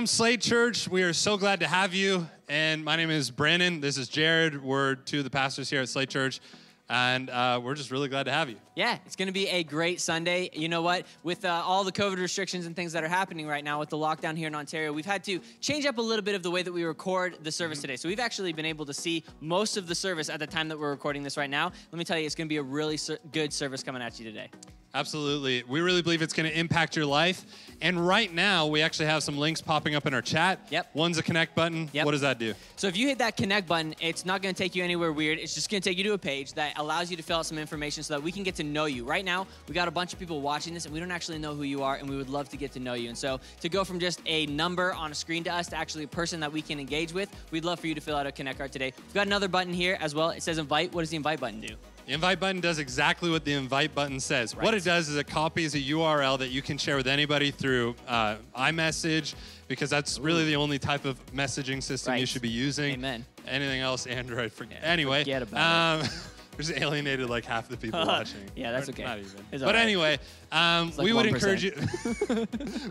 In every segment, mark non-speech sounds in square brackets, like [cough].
Welcome, Slate Church. We are so glad to have you. And my name is Brandon. This is Jared. We're two of the pastors here at Slate Church. And uh, we're just really glad to have you. Yeah, it's going to be a great Sunday. You know what? With uh, all the COVID restrictions and things that are happening right now with the lockdown here in Ontario, we've had to change up a little bit of the way that we record the service Mm-hmm. today. So we've actually been able to see most of the service at the time that we're recording this right now. Let me tell you, it's going to be a really ser- good service coming at you today. Absolutely. We really believe it's going to impact your life. And right now, we actually have some links popping up in our chat. Yep. One's a connect button. Yep. What does that do? So if you hit that connect button, it's not going to take you anywhere weird. It's just going to take you to a page that allows you to fill out some information so that we can get to know you. Right now, we got a bunch of people watching this and we don't actually know who you are and we would love to get to know you. And so to go from just a number on a screen to us to actually a person that we can engage with, we'd love for you to fill out a connect card today. We've got another button here as well. It says invite. What does the invite button do? The invite button does exactly what the invite button says. What it does is it copies a URL that you can share with anybody through uh, iMessage, because that's really the only type of messaging system you should be using. Amen. Anything else, Android. For, Yeah, anyway, forget about um, we [laughs] just alienated like half the people [laughs] watching. Yeah, that's Or okay. Not even. It's but right. anyway, um, like we would 1%. encourage you.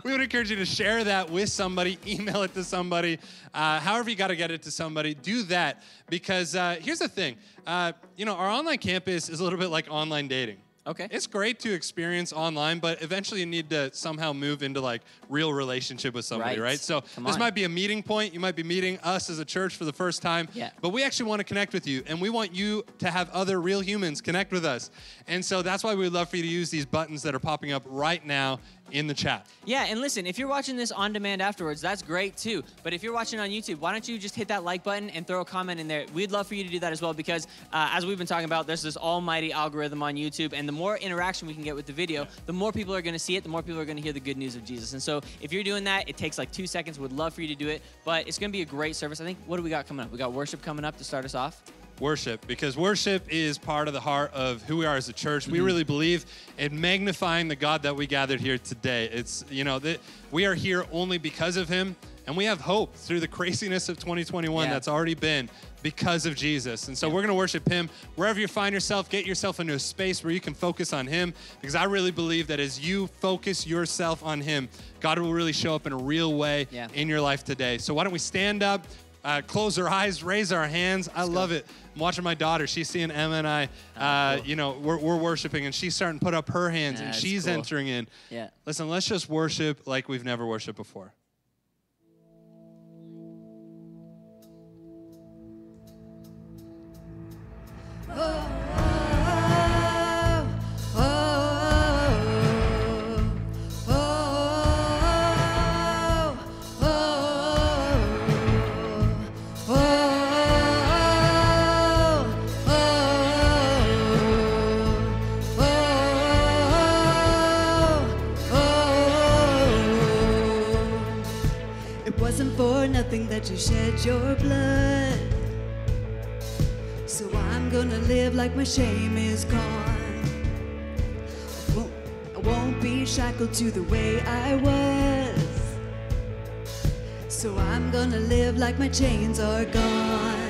[laughs] we would encourage you to share that with somebody, [laughs] email it to somebody, uh, however you got to get it to somebody. Do that because uh, here's the thing. Uh, you know, our online campus is a little bit like online dating. Okay. It's great to experience online, but eventually you need to somehow move into like real relationship with somebody, Right. right? So Come this on. might be a meeting point. You might be meeting us as a church for the first time. Yeah. But we actually want to connect with you, and we want you to have other real humans connect with us. And so that's why we would love for you to use these buttons that are popping up right now in the chat. Yeah, and listen, if you're watching this on demand afterwards, that's great too. But if you're watching on YouTube, why don't you just hit that like button and throw a comment in there? We'd love for you to do that as well because, uh, as we've been talking about, there's this almighty algorithm on YouTube, and the more interaction we can get with the video, the more people are going to see it, the more people are going to hear the good news of Jesus. And so, if you're doing that, it takes like two seconds. Would love for you to do it, but it's going to be a great service. I think. What do we got coming up? We got worship coming up to start us off. Worship because worship is part of the heart of who we are as a church. We mm-hmm. really believe in magnifying the God that we gathered here today. It's, you know, that we are here only because of him and we have hope through the craziness of 2021 Yeah. that's already been because of Jesus. And so we're going to worship him wherever you find yourself. Get yourself into a space where you can focus on him because I really believe that as you focus yourself on him, God will really show up in a real way Yeah. in your life today. So why don't we stand up? Uh, close our eyes, raise our hands. I love it. I'm watching my daughter. She's seeing Emma and I. Uh, cool. You know, we're, we're worshiping, and she's starting to put up her hands, Yeah, and she's cool. entering in. Yeah. Listen, let's just worship like we've never worshiped before. It that you shed your blood. So I'm gonna live like my shame is gone. I won't, I won't be shackled to the way I was. So I'm gonna live like my chains are gone.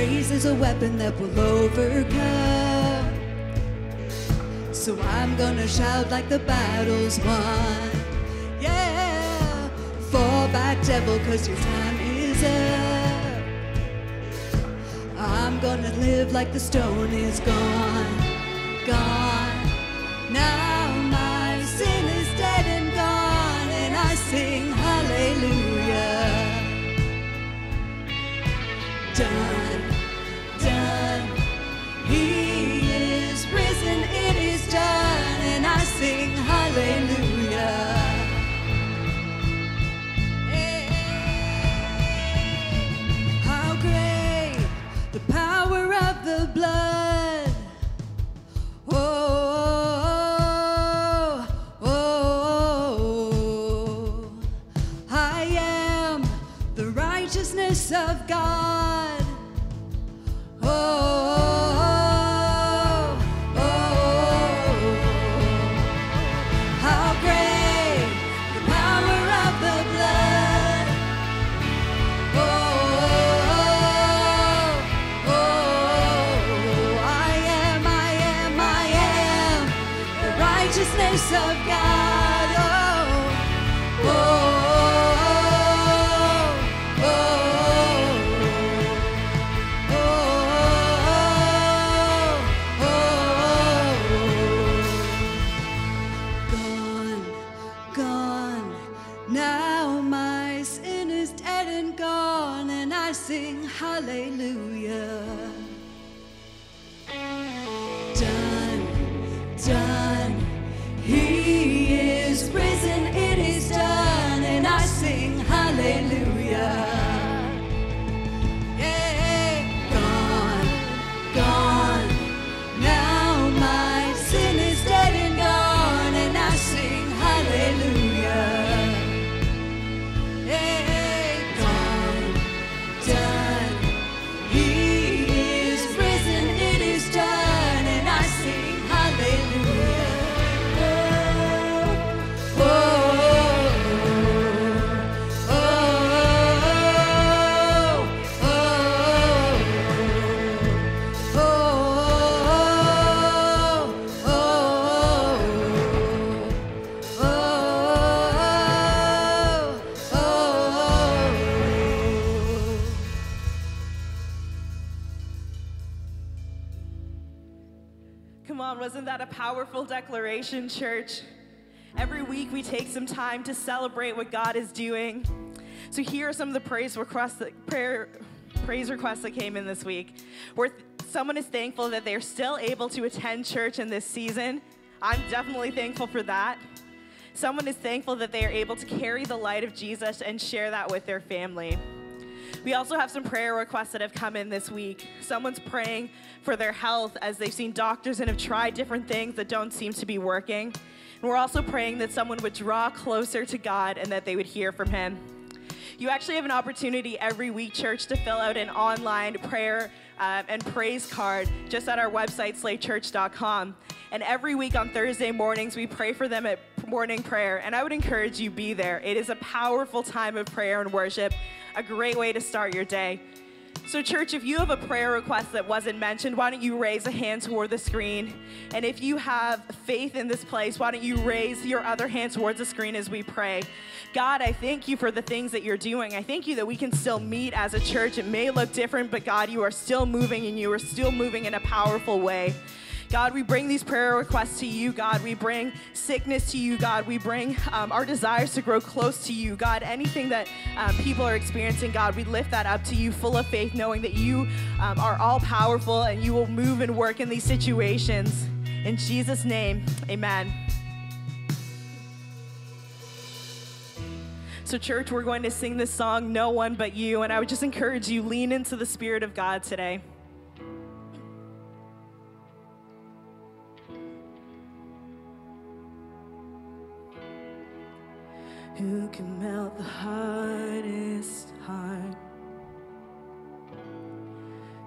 Praise is a weapon that will overcome. So I'm gonna shout like the battle's won. Yeah, fall back, devil, cause your time is up. I'm gonna live like the stone is gone, gone. Declaration, church? Every week we take some time to celebrate what God is doing. So here are some of the praise requests that, prayer praise requests that came in this week. Where someone is thankful that they're still able to attend church in this season. I'm definitely thankful for that. Someone is thankful that they are able to carry the light of Jesus and share that with their family. We also have some prayer requests that have come in this week. Someone's praying for their health as they've seen doctors and have tried different things that don't seem to be working. And we're also praying that someone would draw closer to God and that they would hear from Him. You actually have an opportunity every week, church, to fill out an online prayer um, and praise card just at our website, slatechurch.com. And every week on Thursday mornings, we pray for them at morning prayer. And I would encourage you be there. It is a powerful time of prayer and worship, a great way to start your day. So, church, if you have a prayer request that wasn't mentioned, why don't you raise a hand toward the screen? And if you have faith in this place, why don't you raise your other hand towards the screen as we pray? God, I thank you for the things that you're doing. I thank you that we can still meet as a church. It may look different, but God, you are still moving and you are still moving in a powerful way. God, we bring these prayer requests to you, God. We bring sickness to you, God. We bring um, our desires to grow close to you, God. Anything that um, people are experiencing, God, we lift that up to you, full of faith, knowing that you um, are all powerful and you will move and work in these situations. In Jesus' name, amen. So, church, we're going to sing this song, No One But You, and I would just encourage you, lean into the Spirit of God today. Who can melt the hardest heart?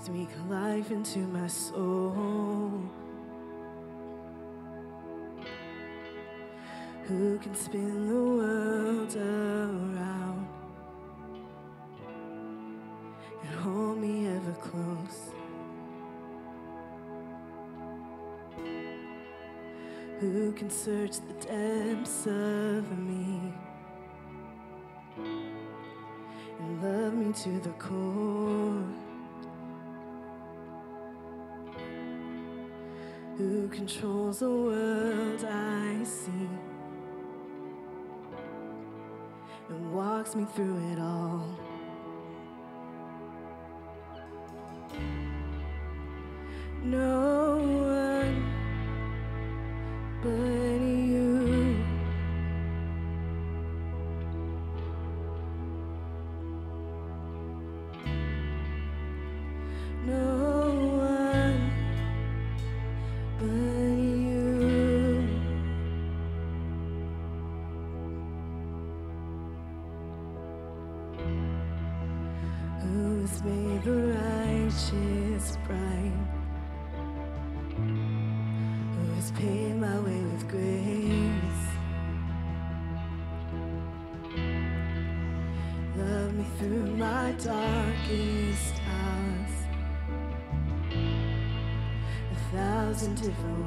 Speak life into my soul. Who can spin the world around and hold me ever close? Who can search the depths of me and love me to the core? Who controls the world I see and walks me through it all? No thousand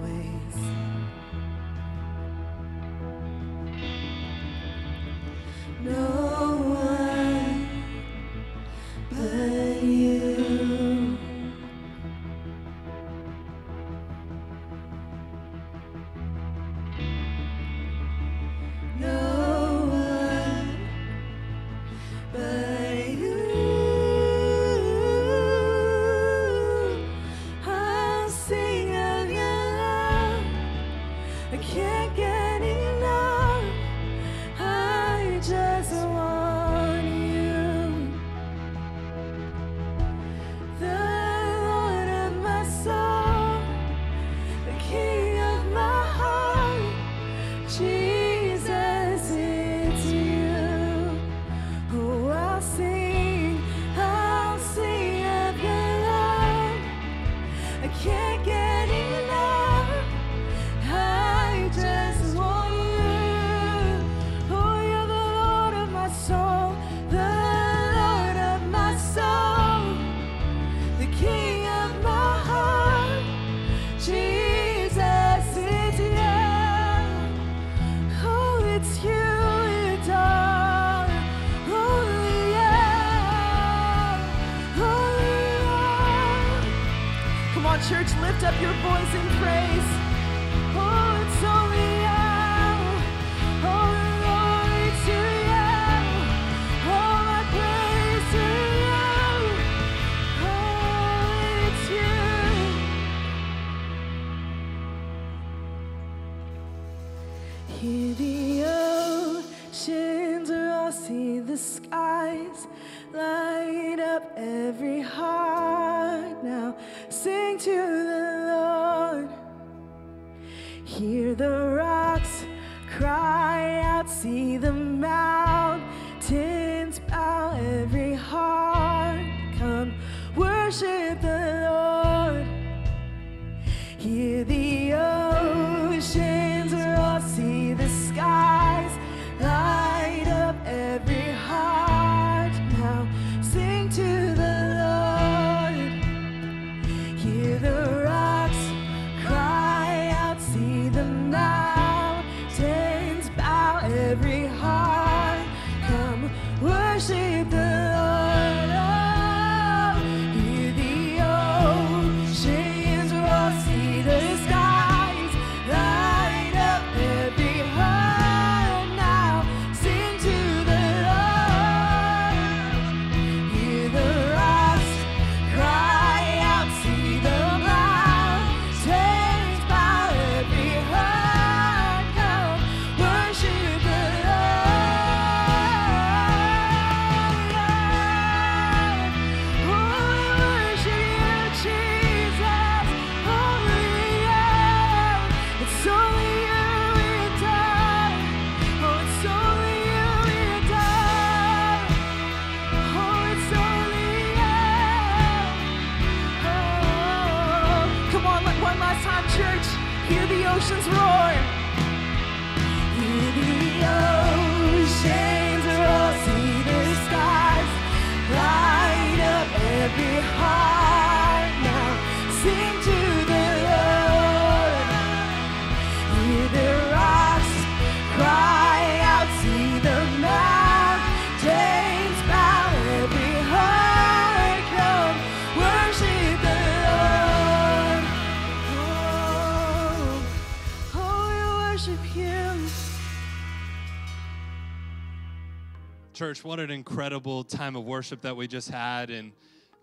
Church, what an incredible time of worship that we just had. And,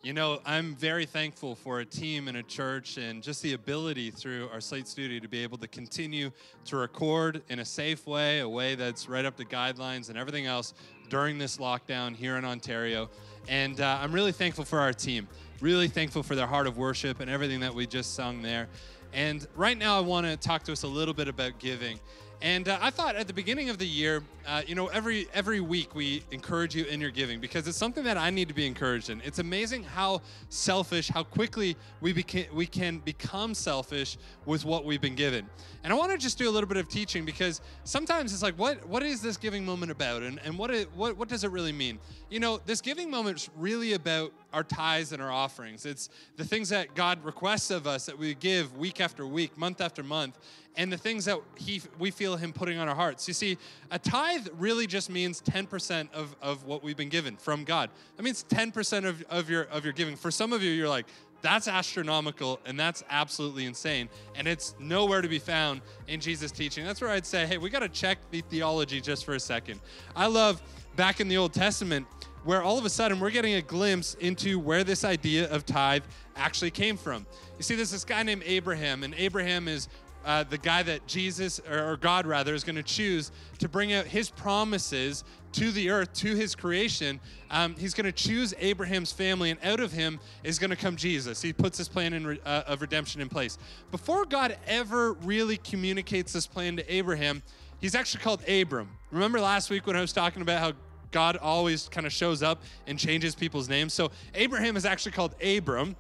you know, I'm very thankful for a team and a church and just the ability through our Slate Studio to be able to continue to record in a safe way, a way that's right up to guidelines and everything else during this lockdown here in Ontario. And uh, I'm really thankful for our team, really thankful for their heart of worship and everything that we just sung there. And right now, I want to talk to us a little bit about giving. And uh, I thought at the beginning of the year, uh, you know, every every week we encourage you in your giving because it's something that I need to be encouraged in. It's amazing how selfish, how quickly we beca- we can become selfish with what we've been given. And I want to just do a little bit of teaching because sometimes it's like, what what is this giving moment about, and and what it, what what does it really mean? You know, this giving moment is really about our tithes and our offerings. It's the things that God requests of us that we give week after week, month after month and the things that he we feel him putting on our hearts. You see, a tithe really just means 10% of, of what we've been given from God. That means 10% of, of your of your giving. For some of you, you're like, that's astronomical and that's absolutely insane. And it's nowhere to be found in Jesus' teaching. That's where I'd say, hey, we got to check the theology just for a second. I love back in the Old Testament where all of a sudden we're getting a glimpse into where this idea of tithe actually came from. You see, there's this guy named Abraham, and Abraham is uh, the guy that Jesus, or, God rather, is going to choose to bring out his promises to the earth, to his creation. Um, he's going to choose Abraham's family, and out of him is going to come Jesus. He puts this plan in, uh, of redemption in place. Before God ever really communicates this plan to Abraham, he's actually called Abram. Remember last week when I was talking about how God always kind of shows up and changes people's names? So Abraham is actually called Abram.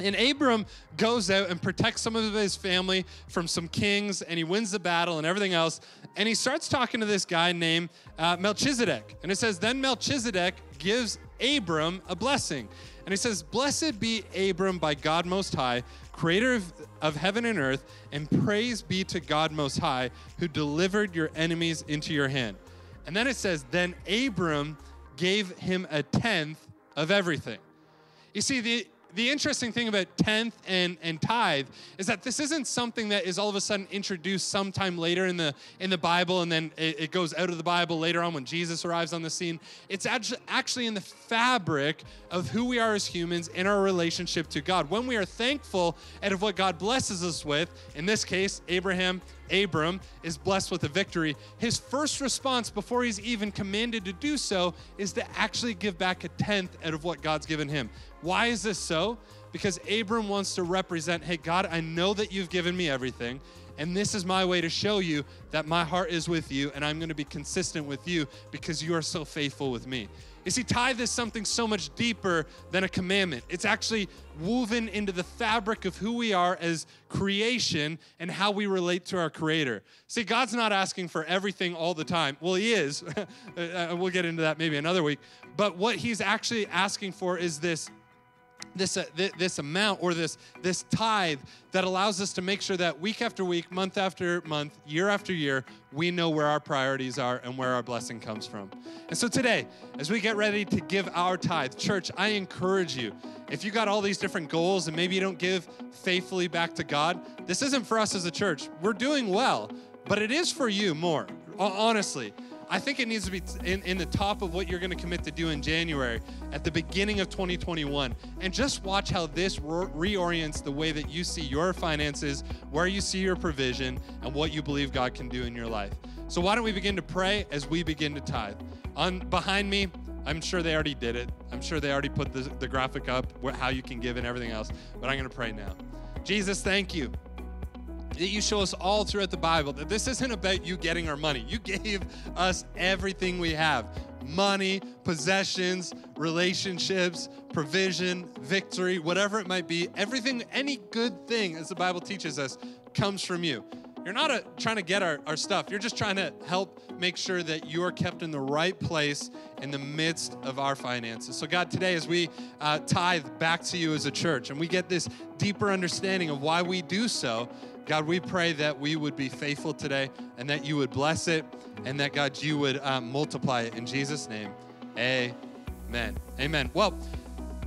And Abram goes out and protects some of his family from some kings, and he wins the battle and everything else. And he starts talking to this guy named uh, Melchizedek. And it says, Then Melchizedek gives Abram a blessing. And he says, Blessed be Abram by God Most High, creator of, of heaven and earth, and praise be to God Most High, who delivered your enemies into your hand. And then it says, Then Abram gave him a tenth of everything. You see, the the interesting thing about tenth and, and tithe is that this isn't something that is all of a sudden introduced sometime later in the in the Bible and then it, it goes out of the Bible later on when Jesus arrives on the scene. It's actually in the fabric of who we are as humans in our relationship to God. When we are thankful out of what God blesses us with, in this case, Abraham Abram is blessed with a victory, his first response before he's even commanded to do so is to actually give back a tenth out of what God's given him. Why is this so? Because Abram wants to represent, hey, God, I know that you've given me everything. And this is my way to show you that my heart is with you and I'm to be consistent with you because you are so faithful with me. You see, tithe is something so much deeper than a commandment. It's actually woven into the fabric of who we are as creation and how we relate to our Creator. See, God's not asking for everything all the time. Well, He is. [laughs] Uh, we'll get into that maybe another week. But what He's actually asking for is this this uh, th- this amount or this this tithe that allows us to make sure that week after week, month after month, year after year, we know where our priorities are and where our blessing comes from. And so today, as we get ready to give our tithe, church, I encourage you. If you got all these different goals and maybe you don't give faithfully back to God, this isn't for us as a church. We're doing well, but it is for you more. Honestly, I think it needs to be in, in the top of what you're going to commit to do in January at the beginning of 2021. And just watch how this re- reorients the way that you see your finances, where you see your provision, and what you believe God can do in your life. So why don't we begin to pray as we begin to tithe? On behind me, I'm sure they already did it. I'm sure they already put the, the graphic up, how you can give and everything else. But I'm going to pray now. Jesus, thank you that you show us all throughout the Bible that this isn't about you getting our money. You gave us everything we have money, possessions, relationships, provision, victory, whatever it might be. Everything, any good thing, as the Bible teaches us, comes from you. You're not a, trying to get our, our stuff. You're just trying to help make sure that you are kept in the right place in the midst of our finances. So, God, today, as we uh, tithe back to you as a church and we get this deeper understanding of why we do so, God, we pray that we would be faithful today and that you would bless it and that, God, you would um, multiply it. In Jesus' name, amen. Amen. Well,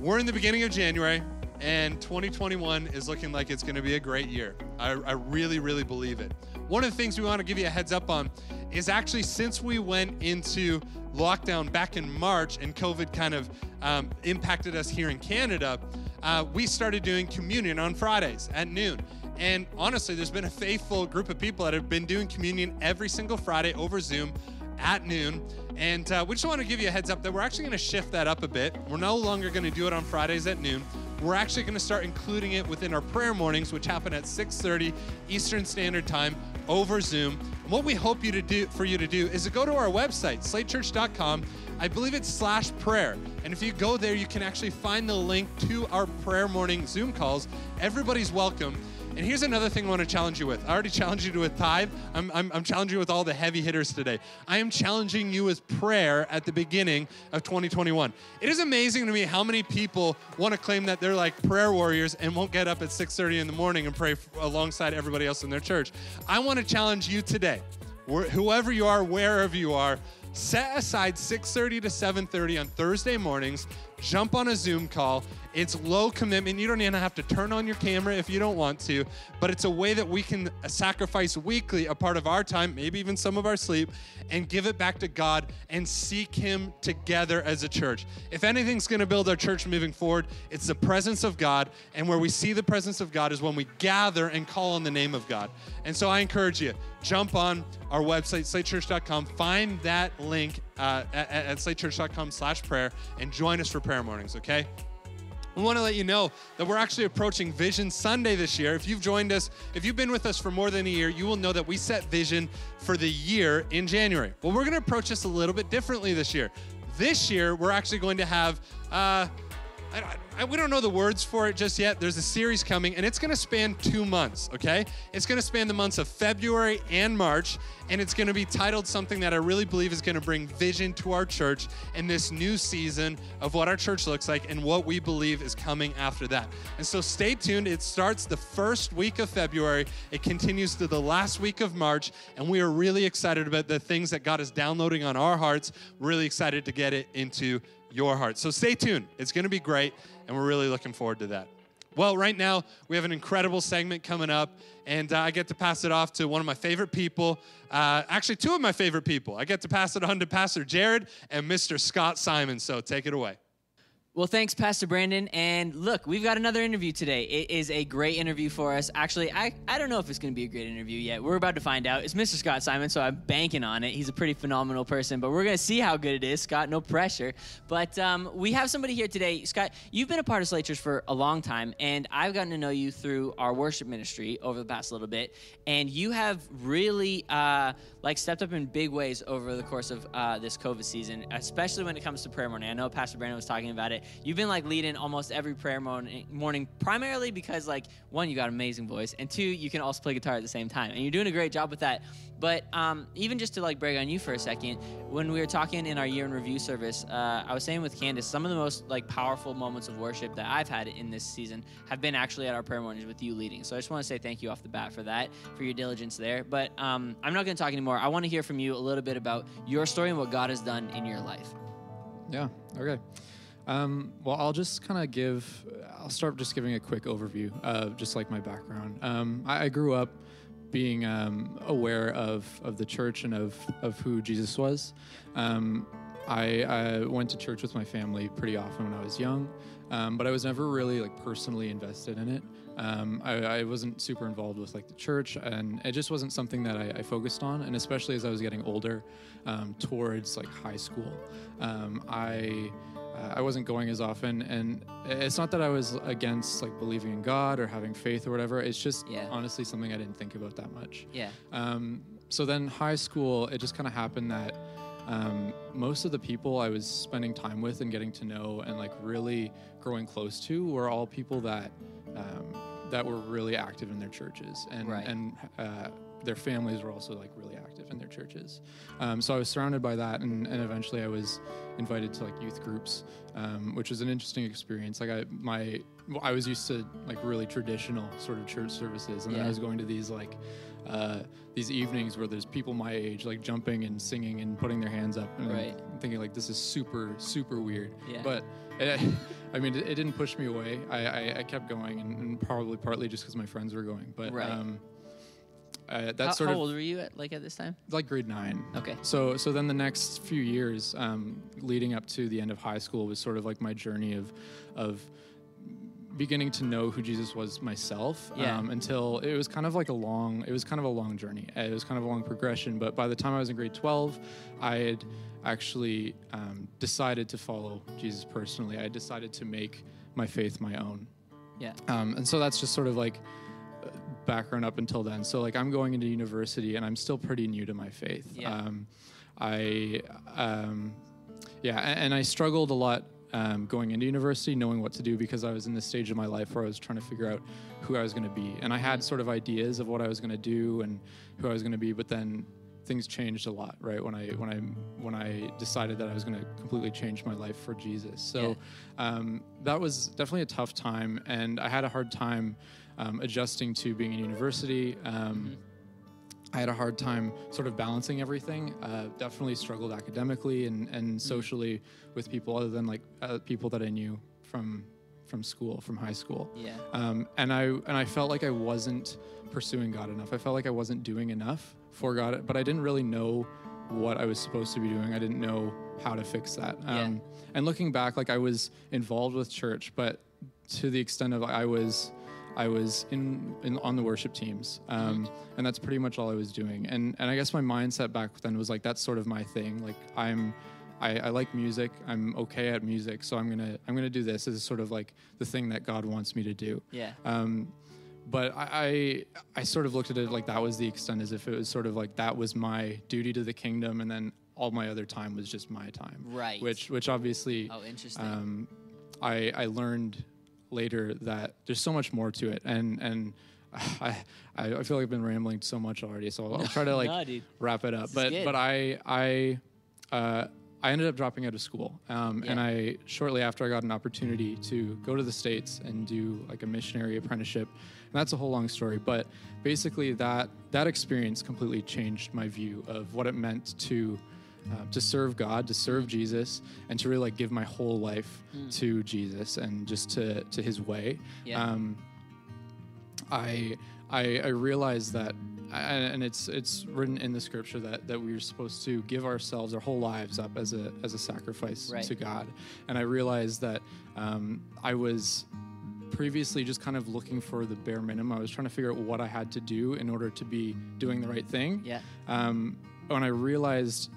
we're in the beginning of January and 2021 is looking like it's going to be a great year. I, I really, really believe it. One of the things we want to give you a heads up on is actually since we went into lockdown back in March and COVID kind of um, impacted us here in Canada, uh, we started doing communion on Fridays at noon. And honestly, there's been a faithful group of people that have been doing communion every single Friday over Zoom at noon. And uh, we just want to give you a heads up that we're actually going to shift that up a bit. We're no longer going to do it on Fridays at noon. We're actually going to start including it within our prayer mornings, which happen at 6:30 Eastern Standard Time over Zoom. And what we hope you to do for you to do is to go to our website, slatechurch.com. I believe it's slash prayer. And if you go there, you can actually find the link to our prayer morning Zoom calls. Everybody's welcome. And here's another thing I want to challenge you with. I already challenged you with tithe. I'm, I'm, I'm challenging you with all the heavy hitters today. I am challenging you with prayer at the beginning of 2021. It is amazing to me how many people want to claim that they're like prayer warriors and won't get up at 6:30 in the morning and pray alongside everybody else in their church. I want to challenge you today, whoever you are, wherever you are, set aside 6:30 to 7:30 on Thursday mornings. Jump on a Zoom call it's low commitment. You don't even have to turn on your camera if you don't want to, but it's a way that we can sacrifice weekly a part of our time, maybe even some of our sleep, and give it back to God and seek Him together as a church. If anything's going to build our church moving forward, it's the presence of God. And where we see the presence of God is when we gather and call on the name of God. And so I encourage you, jump on our website, slatechurch.com, find that link uh, at, at slatechurch.com slash prayer, and join us for prayer mornings, okay? We want to let you know that we're actually approaching Vision Sunday this year. If you've joined us, if you've been with us for more than a year, you will know that we set vision for the year in January. Well, we're going to approach this a little bit differently this year. This year, we're actually going to have. Uh, I, we don't know the words for it just yet. There's a series coming, and it's going to span two months, okay? It's going to span the months of February and March, and it's going to be titled something that I really believe is going to bring vision to our church in this new season of what our church looks like and what we believe is coming after that. And so stay tuned. It starts the first week of February, it continues to the last week of March, and we are really excited about the things that God is downloading on our hearts. Really excited to get it into your heart. So stay tuned. It's going to be great, and we're really looking forward to that. Well, right now, we have an incredible segment coming up, and uh, I get to pass it off to one of my favorite people. Uh, actually, two of my favorite people. I get to pass it on to Pastor Jared and Mr. Scott Simon. So take it away. Well, thanks, Pastor Brandon. And look, we've got another interview today. It is a great interview for us. Actually, I, I don't know if it's going to be a great interview yet. We're about to find out. It's Mr. Scott Simon, so I'm banking on it. He's a pretty phenomenal person, but we're going to see how good it is. Scott, no pressure. But um, we have somebody here today. Scott, you've been a part of Slate Church for a long time, and I've gotten to know you through our worship ministry over the past little bit. And you have really uh, like stepped up in big ways over the course of uh, this COVID season, especially when it comes to prayer morning. I know Pastor Brandon was talking about it. You've been like leading almost every prayer morning, morning primarily because like one, you got an amazing voice, and two, you can also play guitar at the same time, and you're doing a great job with that. But um, even just to like brag on you for a second, when we were talking in our year in review service, uh, I was saying with Candace, some of the most like powerful moments of worship that I've had in this season have been actually at our prayer mornings with you leading. So I just want to say thank you off the bat for that, for your diligence there. But um, I'm not going to talk anymore. I want to hear from you a little bit about your story and what God has done in your life. Yeah. Okay. Um, well, I'll just kind of give. I'll start just giving a quick overview of just like my background. Um, I, I grew up being um, aware of of the church and of of who Jesus was. Um, I, I went to church with my family pretty often when I was young, um, but I was never really like personally invested in it. Um, I, I wasn't super involved with like the church, and it just wasn't something that I, I focused on. And especially as I was getting older, um, towards like high school, um, I I wasn't going as often. And it's not that I was against like believing in God or having faith or whatever. It's just Yeah. honestly something I didn't think about that much. Yeah. Um, so then high school, it just kind of happened that um, most of the people I was spending time with and getting to know and like really growing close to were all people that um, that were really active in their churches and Right. and uh, their families were also like really active in their churches. Um, so I was surrounded by that, and, and eventually I was invited to like youth groups, um, which was an interesting experience. Like I my I was used to like really traditional sort of church services, and then I was going to these like uh, these evenings where there's people my age like jumping and singing and putting their hands up, and Right. Thinking like this is super super weird. Yeah. But it, [laughs] I mean, it, it didn't push me away. I, I, I kept going, and, and probably partly just because my friends were going. But Right. um, uh, that's How, sort how of old were you at like at this time? like grade nine. Okay. So so then the next few years, um, leading up to the end of high school, was sort of like my journey of of beginning to know who Jesus was myself. Yeah. Um, until it was kind of like a long, it was kind of a long journey. Uh, It was kind of a long progression. But by the time I was in grade twelve, I had actually um, decided to follow Jesus personally. I decided to make my faith my own. Yeah. Um, and so that's just sort of like background up until then. So like I'm going into university and I'm still pretty new to my faith. Yeah. Um, I um, yeah, and, and I struggled a lot um, going into university, knowing what to do because I was in this stage of my life where I was trying to figure out who I was going to be, and I had sort of ideas of what I was going to do and who I was going to be, but then things changed a lot right when i when i when i decided that i was going to completely change my life for jesus so um, that was definitely a tough time and i had a hard time um, adjusting to being in university um, I had a hard time sort of balancing everything. Uh, definitely struggled academically and, and socially with people other than like uh, people that I knew from from school, from high school. Yeah. Um, and I and I felt like I wasn't pursuing God enough. I felt like I wasn't doing enough for God, but I didn't really know what I was supposed to be doing. I didn't know how to fix that. Yeah. Um, and looking back, like I was involved with church, but to the extent of I was. I was in, in on the worship teams, um, and that's pretty much all I was doing. And and I guess my mindset back then was like that's sort of my thing. Like I'm, I, I like music. I'm okay at music, so I'm gonna I'm gonna do this. Is sort of like the thing that God wants me to do. Yeah. Um, but I, I I sort of looked at it like that was the extent, as if it was sort of like that was my duty to the kingdom, and then all my other time was just my time. Right. Which which obviously Oh, interesting. um, I I learned later that there's so much more to it, and and [sighs] I I feel like I've been rambling so much already, so I'll, I'll try to [laughs] like no, wrap it up. is But but I I uh, I ended up dropping out of school, um, and I shortly after I got an opportunity to go to the states and do like a missionary apprenticeship, and that's a whole long story. But basically, that that experience completely changed my view of what it meant to uh, to serve God, to serve Jesus, and to really like give my whole life to Jesus and just to to His way. Yeah. Um, I, I I realized that, and it's it's written in the scripture that that we are supposed to give ourselves, our whole lives up as a as a sacrifice Right. to God, and I realized that um, I was previously just kind of looking for the bare minimum. I was trying to figure out what I had to do in order to be doing the right thing. Yeah. Um, when I realized,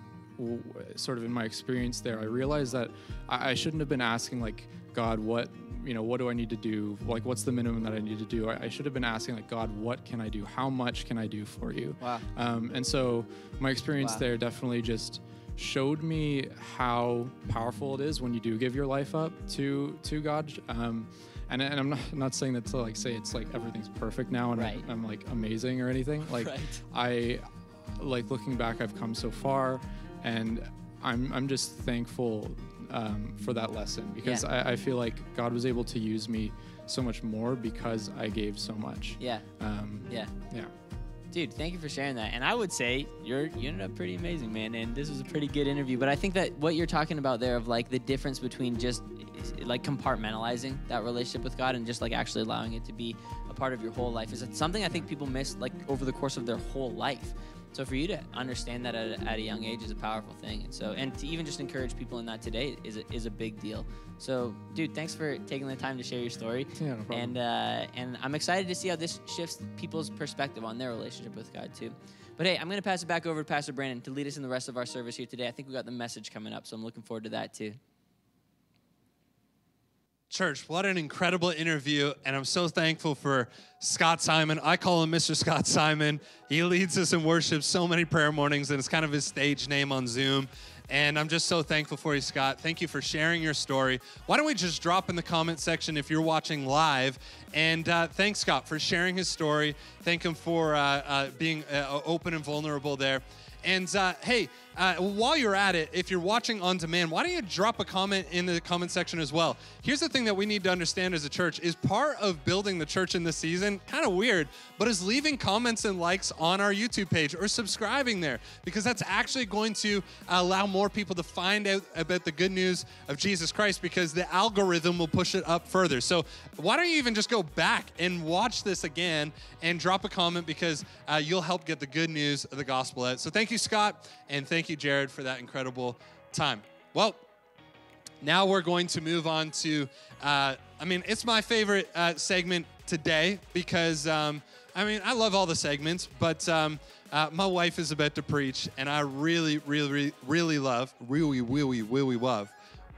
sort of in my experience there, I realized that I, I shouldn't have been asking like God, what you know, what do I need to do? Like, what's the minimum that I need to do? I, I should have been asking like God, what can I do? How much can I do for you? Wow. Um, and so my experience Wow. there definitely just showed me how powerful it is when you do give your life up to to God. Um, and, and I'm not, I'm not saying that to like say it's like everything's perfect now and Right. I'm, I'm like amazing or anything. Like Right. I like looking back, I've come so far, and I'm I'm just thankful um, for that lesson because Yeah. I, I feel like God was able to use me so much more because I gave so much. Yeah. Um, Yeah. yeah. Dude, thank you for sharing that. And I would say you're you ended up pretty amazing, man. And this was a pretty good interview. But I think that what you're talking about there of like the difference between just like compartmentalizing that relationship with God and just like actually allowing it to be a part of your whole life is something I think people miss like over the course of their whole life. So for you to understand that at a, at a young age is a powerful thing. And so and to even just encourage people in that today is a, is a big deal. So dude, thanks for taking the time to share your story. Yeah, no. And uh, and I'm excited to see how this shifts people's perspective on their relationship with God too. But hey, I'm going to pass it back over to Pastor Brandon to lead us in the rest of our service here today. I think we got the message coming up, so I'm looking forward to that too. Church, what an incredible interview. And I'm so thankful for Scott Simon. I call him Mr. Scott Simon. He leads us in worship so many prayer mornings, and it's kind of his stage name on Zoom. And I'm just so thankful for you, Scott. Thank you for sharing your story. Why don't we just drop in the comment section if you're watching live? And uh, thanks, Scott, for sharing his story. Thank him for uh, uh, being uh, open and vulnerable there. And uh, hey, uh, while you're at it, if you're watching on demand, why don't you drop a comment in the comment section as well? Here's the thing that we need to understand as a church is part of building the church in this season, kind of weird, but is leaving comments and likes on our YouTube page or subscribing there because that's actually going to allow more people to find out about the good news of Jesus Christ because the algorithm will push it up further. So why don't you even just go back and watch this again and drop a comment because uh, you'll help get the good news of the gospel out. So thank you, Scott, and thank you, Jared, for that incredible time. Well, now we're going to move on to, uh, I mean, it's my favorite uh, segment today because, um, I mean, I love all the segments, but um, uh, my wife is about to preach, and I really, really, really, love, really, really, really love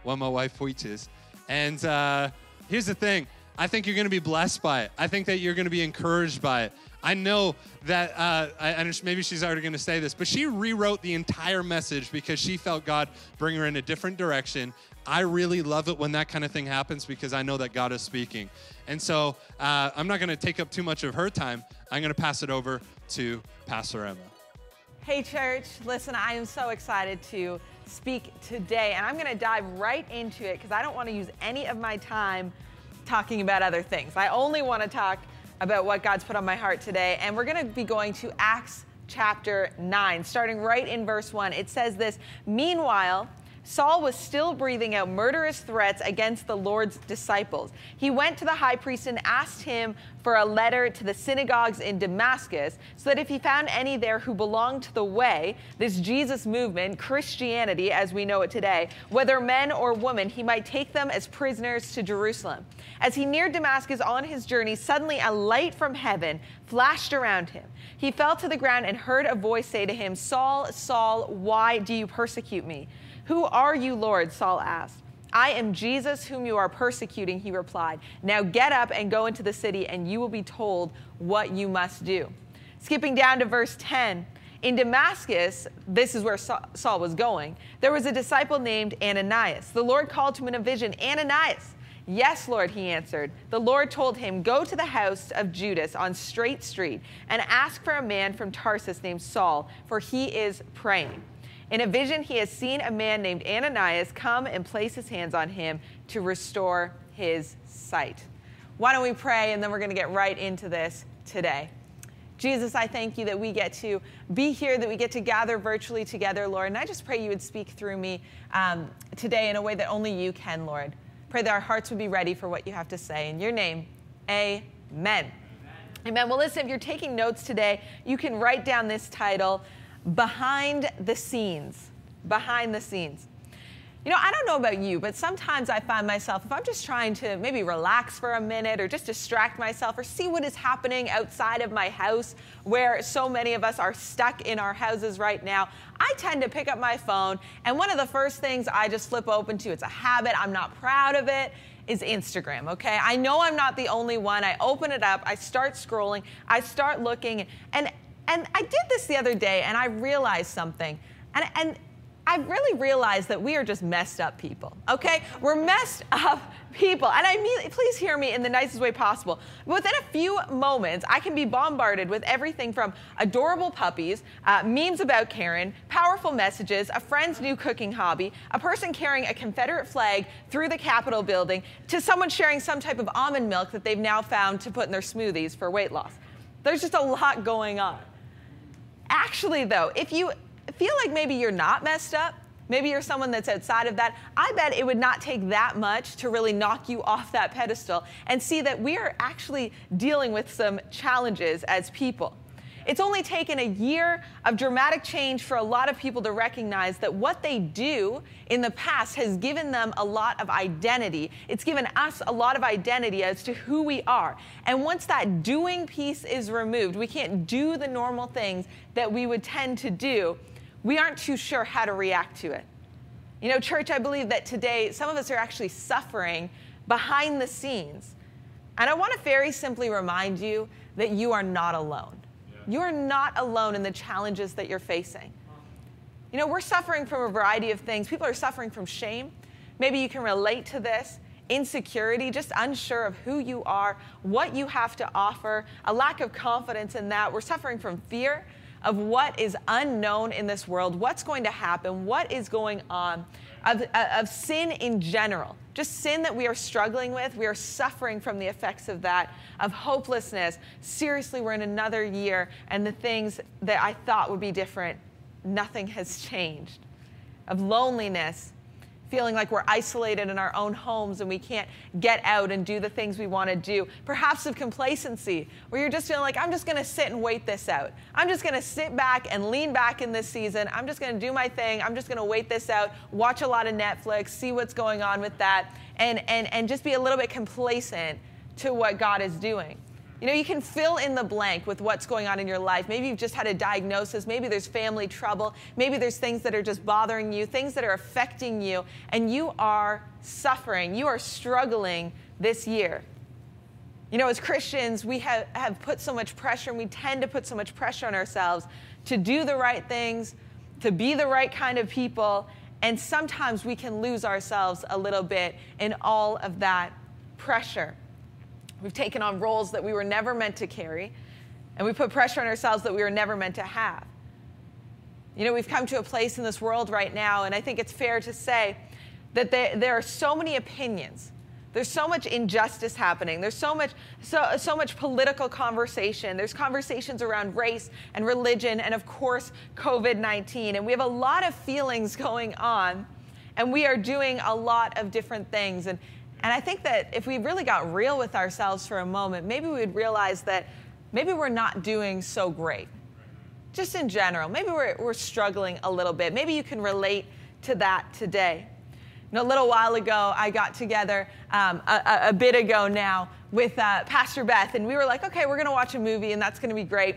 when my wife preaches. And uh, here's the thing I think you're going to be blessed by it. I think that you're going to be encouraged by it. I know that, uh, I, and maybe she's already going to say this, but she rewrote the entire message because she felt God bring her in a different direction. I really love it when that kind of thing happens because I know that God is speaking. And so uh, I'm not going to take up too much of her time. I'm going to pass it over to Pastor Emma. Hey, church, listen, I am so excited to speak today, and I'm going to dive right into it because I don't want to use any of my time talking about other things. I only want to talk about what God's put on my heart today, and we're going to be going to Acts chapter 9, starting right in verse 1. It says this Meanwhile, Saul was still breathing out murderous threats against the Lord's disciples. He went to the high priest and asked him for a letter to the synagogues in Damascus so that if he found any there who belonged to the way, this Jesus movement, Christianity as we know it today, whether men or women, he might take them as prisoners to Jerusalem. As he neared Damascus on his journey, suddenly a light from heaven flashed around him. He fell to the ground and heard a voice say to him, Saul, Saul, why do you persecute me? Who are you, Lord? Saul asked. I am Jesus whom you are persecuting, he replied. Now get up and go into the city, and you will be told what you must do. Skipping down to verse 10. In Damascus, this is where Saul was going, there was a disciple named Ananias. The Lord called to him in a vision, Ananias. Yes, Lord, he answered. The Lord told him, Go to the house of Judas on Straight Street and ask for a man from Tarsus named Saul, for he is praying. In a vision, he has seen a man named Ananias come and place his hands on him to restore his sight. Why don't we pray and then we're going to get right into this today. Jesus, I thank you that we get to be here, that we get to gather virtually together, Lord. And I just pray you would speak through me um, today in a way that only you can, Lord. Pray that our hearts would be ready for what you have to say. In your name, amen. Amen. amen. Well, listen, if you're taking notes today, you can write down this title Behind the Scenes. Behind the Scenes. You know, I don't know about you, but sometimes I find myself, if I'm just trying to maybe relax for a minute or just distract myself or see what is happening outside of my house, where so many of us are stuck in our houses right now, I tend to pick up my phone. And one of the first things I just flip open to, it's a habit, I'm not proud of it, is Instagram, okay? I know I'm not the only one. I open it up, I start scrolling, I start looking, and and I did this the other day and I realized something. And, and I really realized that we are just messed up people, okay? We're messed up people. And I mean, please hear me in the nicest way possible. Within a few moments, I can be bombarded with everything from adorable puppies, uh, memes about Karen, powerful messages, a friend's new cooking hobby, a person carrying a Confederate flag through the Capitol building, to someone sharing some type of almond milk that they've now found to put in their smoothies for weight loss. There's just a lot going on. Actually, though, if you feel like maybe you're not messed up, maybe you're someone that's outside of that, I bet it would not take that much to really knock you off that pedestal and see that we are actually dealing with some challenges as people. It's only taken a year of dramatic change for a lot of people to recognize that what they do in the past has given them a lot of identity. It's given us a lot of identity as to who we are. And once that doing piece is removed, we can't do the normal things that we would tend to do, we aren't too sure how to react to it. You know, church, I believe that today some of us are actually suffering behind the scenes. And I want to very simply remind you that you are not alone. You are not alone in the challenges that you're facing. You know, we're suffering from a variety of things. People are suffering from shame. Maybe you can relate to this insecurity, just unsure of who you are, what you have to offer, a lack of confidence in that. We're suffering from fear of what is unknown in this world, what's going to happen, what is going on, of, of sin in general just sin that we are struggling with. We are suffering from the effects of that, of hopelessness. Seriously, we're in another year, and the things that I thought would be different, nothing has changed. Of loneliness, feeling like we're isolated in our own homes and we can't get out and do the things we want to do. Perhaps of complacency, where you're just feeling like, I'm just going to sit and wait this out. I'm just going to sit back and lean back in this season. I'm just going to do my thing. I'm just going to wait this out, watch a lot of Netflix, see what's going on with that, and, and, and just be a little bit complacent to what God is doing. You know, you can fill in the blank with what's going on in your life. Maybe you've just had a diagnosis. Maybe there's family trouble. Maybe there's things that are just bothering you, things that are affecting you, and you are suffering. You are struggling this year. You know, as Christians, we have, have put so much pressure, and we tend to put so much pressure on ourselves to do the right things, to be the right kind of people, and sometimes we can lose ourselves a little bit in all of that pressure. We've taken on roles that we were never meant to carry, and we put pressure on ourselves that we were never meant to have. You know, we've come to a place in this world right now, and I think it's fair to say that there, there are so many opinions. There's so much injustice happening. There's so much, so, so much political conversation. There's conversations around race and religion, and of course, COVID 19. And we have a lot of feelings [laughs] going on, and we are doing a lot of different things. And, and I think that if we really got real with ourselves for a moment, maybe we would realize that maybe we're not doing so great. Just in general, maybe we're, we're struggling a little bit. Maybe you can relate to that today. Know, a little while ago, I got together um, a, a, bit ago now with uh, Pastor Beth, and we were like, okay, we're going to watch a movie, and that's going to be great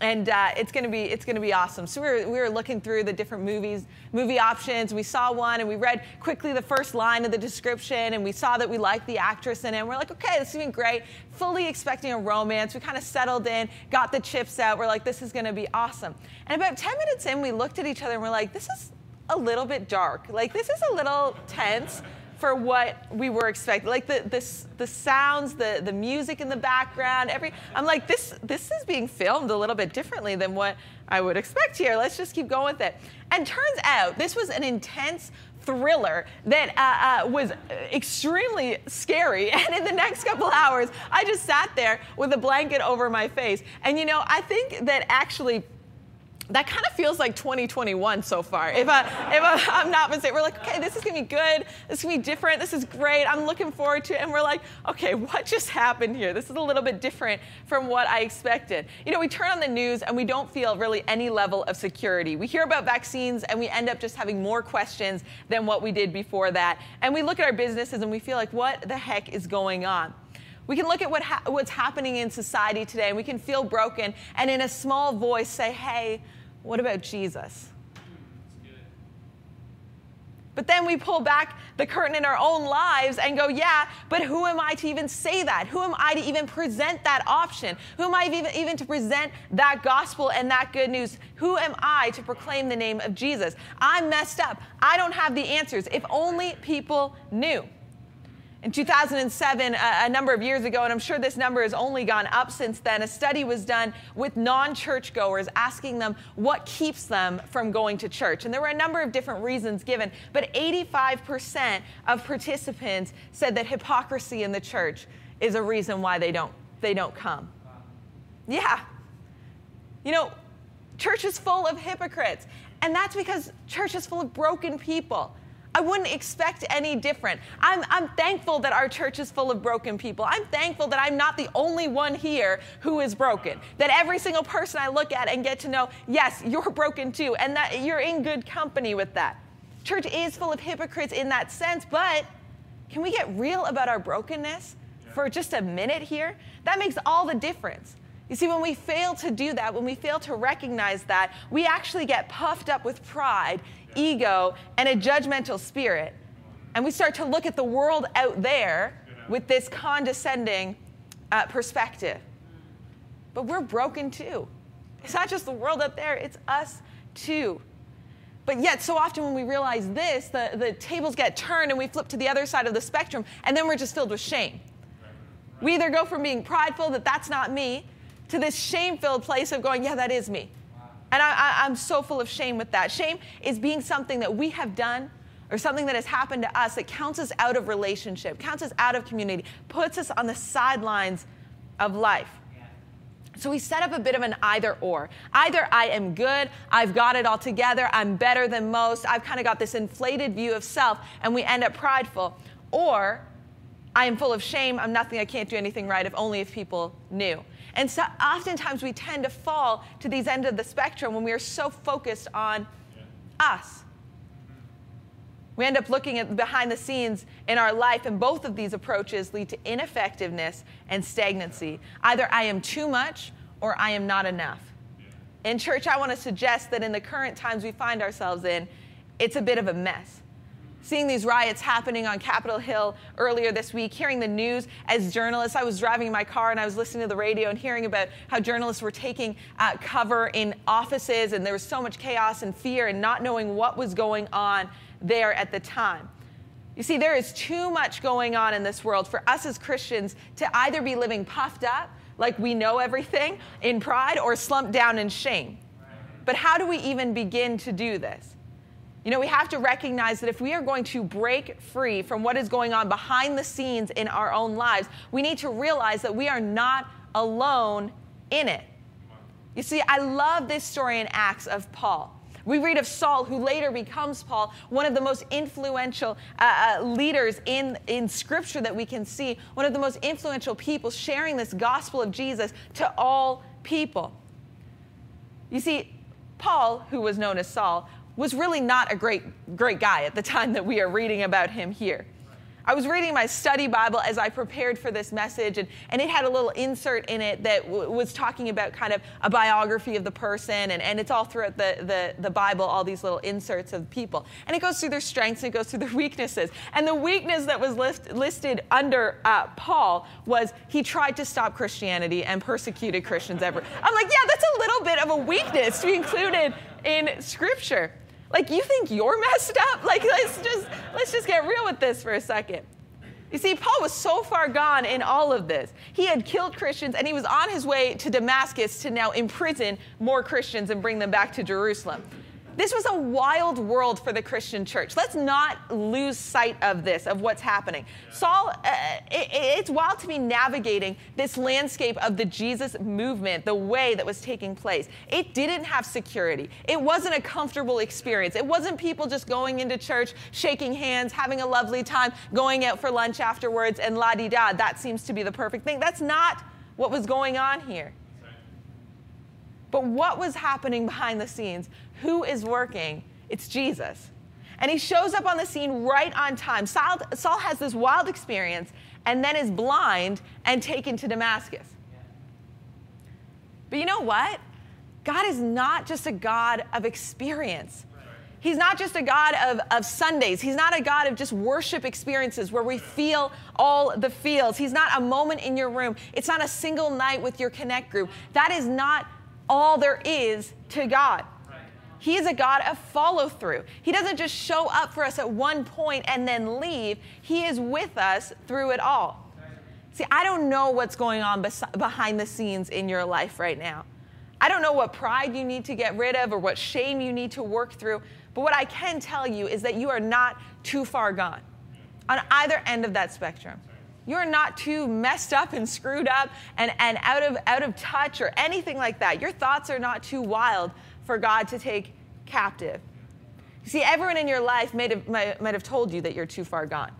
and uh, it's gonna be it's gonna be awesome. So we were we were looking through the different movies, movie options. We saw one, and we read quickly the first line of the description, and we saw that we liked the actress in it. And we're like, okay, this is going great. Fully expecting a romance. We kind of settled in, got the chips out. We're like, this is gonna be awesome. And about 10 minutes in, we looked at each other and we're like, this is a little bit dark. Like this is a little tense for what we were expecting. Like the, the, the sounds, the, the music in the background, every, I'm like, this, this is being filmed a little bit differently than what I would expect here. Let's just keep going with it. And turns out this was an intense thriller that uh, uh, was extremely scary. [laughs] And in the next couple hours, I just sat there with a blanket over my face. And you know, I think that actually that kind of feels like 2021 so far. If, I, if I, [laughs] am not mistaken, we're like, okay, this is gonna be good. This is gonna be different. This is great. I'm looking forward to it. And we're like, okay, [laughs] what just happened here? This is a little bit different from what I expected. You know, we turn on the news and we don't feel really any level of security. We hear about vaccines and we end up just having more questions than what we did before that. And we look at our businesses and we feel like, what the heck is going on? We can look at what ha- what's happening in society today and we can feel broken and in a small voice say, hey, what about Jesus? But then we pull back the curtain in our own lives and go, yeah, but who am I to even say that? Who am I to even present that option? Who am I even, even to present that gospel and that good news? Who am I to proclaim the name of Jesus? I'm messed up. I don't have the answers. If only people knew. In 2007, a, number of years ago, and I'm sure this number has only gone up since then, a study was done with non churchgoers asking them what keeps them from going to church. And there were a number of different reasons given, but 85% of participants said that hypocrisy in the church is a reason why they don't, they don't come. Yeah. You know, church is full of hypocrites, and that's because church is full of broken people. I wouldn't expect any different. I'm, I'm thankful that our church is full of broken people. I'm thankful that I'm not the only one here who is broken. That every single person I look at and get to know, yes, you're broken too, and that you're in good company with that. Church is full of hypocrites in that sense, but can we get real about our brokenness for just a minute here? That makes all the difference. You see, when we fail to do that, when we fail to recognize that, we actually get puffed up with pride ego, and a judgmental spirit. And we start to look at the world out there with this condescending uh, perspective. But we're broken too. It's not just the world out there, it's us too. But yet, so often when we realize this, the, the tables get turned and we flip to the other side of the spectrum, and then we're just filled with shame. We either go from being prideful that that's not me to this shame filled place of going, yeah, that is me. And I, am so full of shame with that. Shame is being something that we have done or something that has happened to us that counts us out of relationship, counts us out of community, puts us on the sidelines of life. So we set up a bit of an either or. Either I am good, I've got it all together, I'm better than most, I've kind of got this inflated view of self, and we end up prideful. Or I am full of shame, I'm nothing, I can't do anything right, if only if people knew. And so oftentimes we tend to fall to these ends of the spectrum when we are so focused on yeah. us. We end up looking at behind the scenes in our life, and both of these approaches lead to ineffectiveness and stagnancy. Either I am too much or I am not enough. In church, I want to suggest that in the current times we find ourselves in, it's a bit of a mess seeing these riots happening on Capitol Hill earlier this week, hearing the news as journalists. I was driving in my car and I was listening to the radio and hearing about how journalists were taking uh, cover in offices and there was so much chaos and fear and not knowing what was going on there at the time. You see, there is too much going on in this world for us as Christians to either be living puffed up, like we know everything, in pride, or slumped down in shame. But how do we even begin to do this? You know, we have to recognize that if we are going to break free from what is going on behind the scenes in our own lives, we need to realize that we are not alone in it. You see, I love this story in Acts of Paul. We read of Saul, who later becomes Paul, one of the most influential uh, uh, leaders in, in Scripture that we can see, one of the most influential people sharing this gospel of Jesus to all people. You see, Paul, who was known as Saul, was really not a great, great guy at the time that we are reading about him here. I was reading my study Bible as I prepared for this message, and, and it had a little insert in it that w- was talking about kind of a biography of the person, and, and it's all throughout the, the, the Bible, all these little inserts of people. And it goes through their strengths and it goes through their weaknesses. And the weakness that was list, listed under uh, Paul was he tried to stop Christianity and persecuted Christians ever. I'm like, yeah, that's a little bit of a weakness to be included in Scripture. Like you think you're [laughs] messed up? Like let's just let's just get real with this for a second. You see, Paul was so far gone in all of this. He had killed Christians and he was on his way to Damascus to now imprison more Christians and bring them back to Jerusalem. This was a wild world for the Christian church. Let's not lose sight of this, of what's happening. Saul, uh, it, it's wild to be navigating this landscape of the Jesus movement, the way that was taking place. It didn't have security. It wasn't a comfortable experience. It wasn't people just going into church, shaking hands, having a lovely time, going out for lunch afterwards, and la di da. That seems to be the perfect thing. That's not what was going on here. But what was happening behind the scenes? Who is working? It's Jesus. And he shows up on the scene right on time. Saul, Saul has this wild experience and then is blind and taken to Damascus. But you know what? God is not just a God of experience. He's not just a God of, of Sundays. He's not a God of just worship experiences where we feel all the feels. He's not a moment in your room. It's not a single night with your connect group. That is not all there is to God. He is a God of follow through. He doesn't just show up for us at one point and then leave, He is with us through it all. See, I don't know what's going on bes- behind the scenes in your life right now. I don't know what pride you need to get rid of or what shame you need to work through, but what I can tell you is that you are not too far gone on either end of that spectrum. You're not too messed up and screwed up and, and out, of, out of touch or anything like that. Your thoughts are not too wild for God to take captive. You see, everyone in your life might have, might, might have told you that you're too far gone.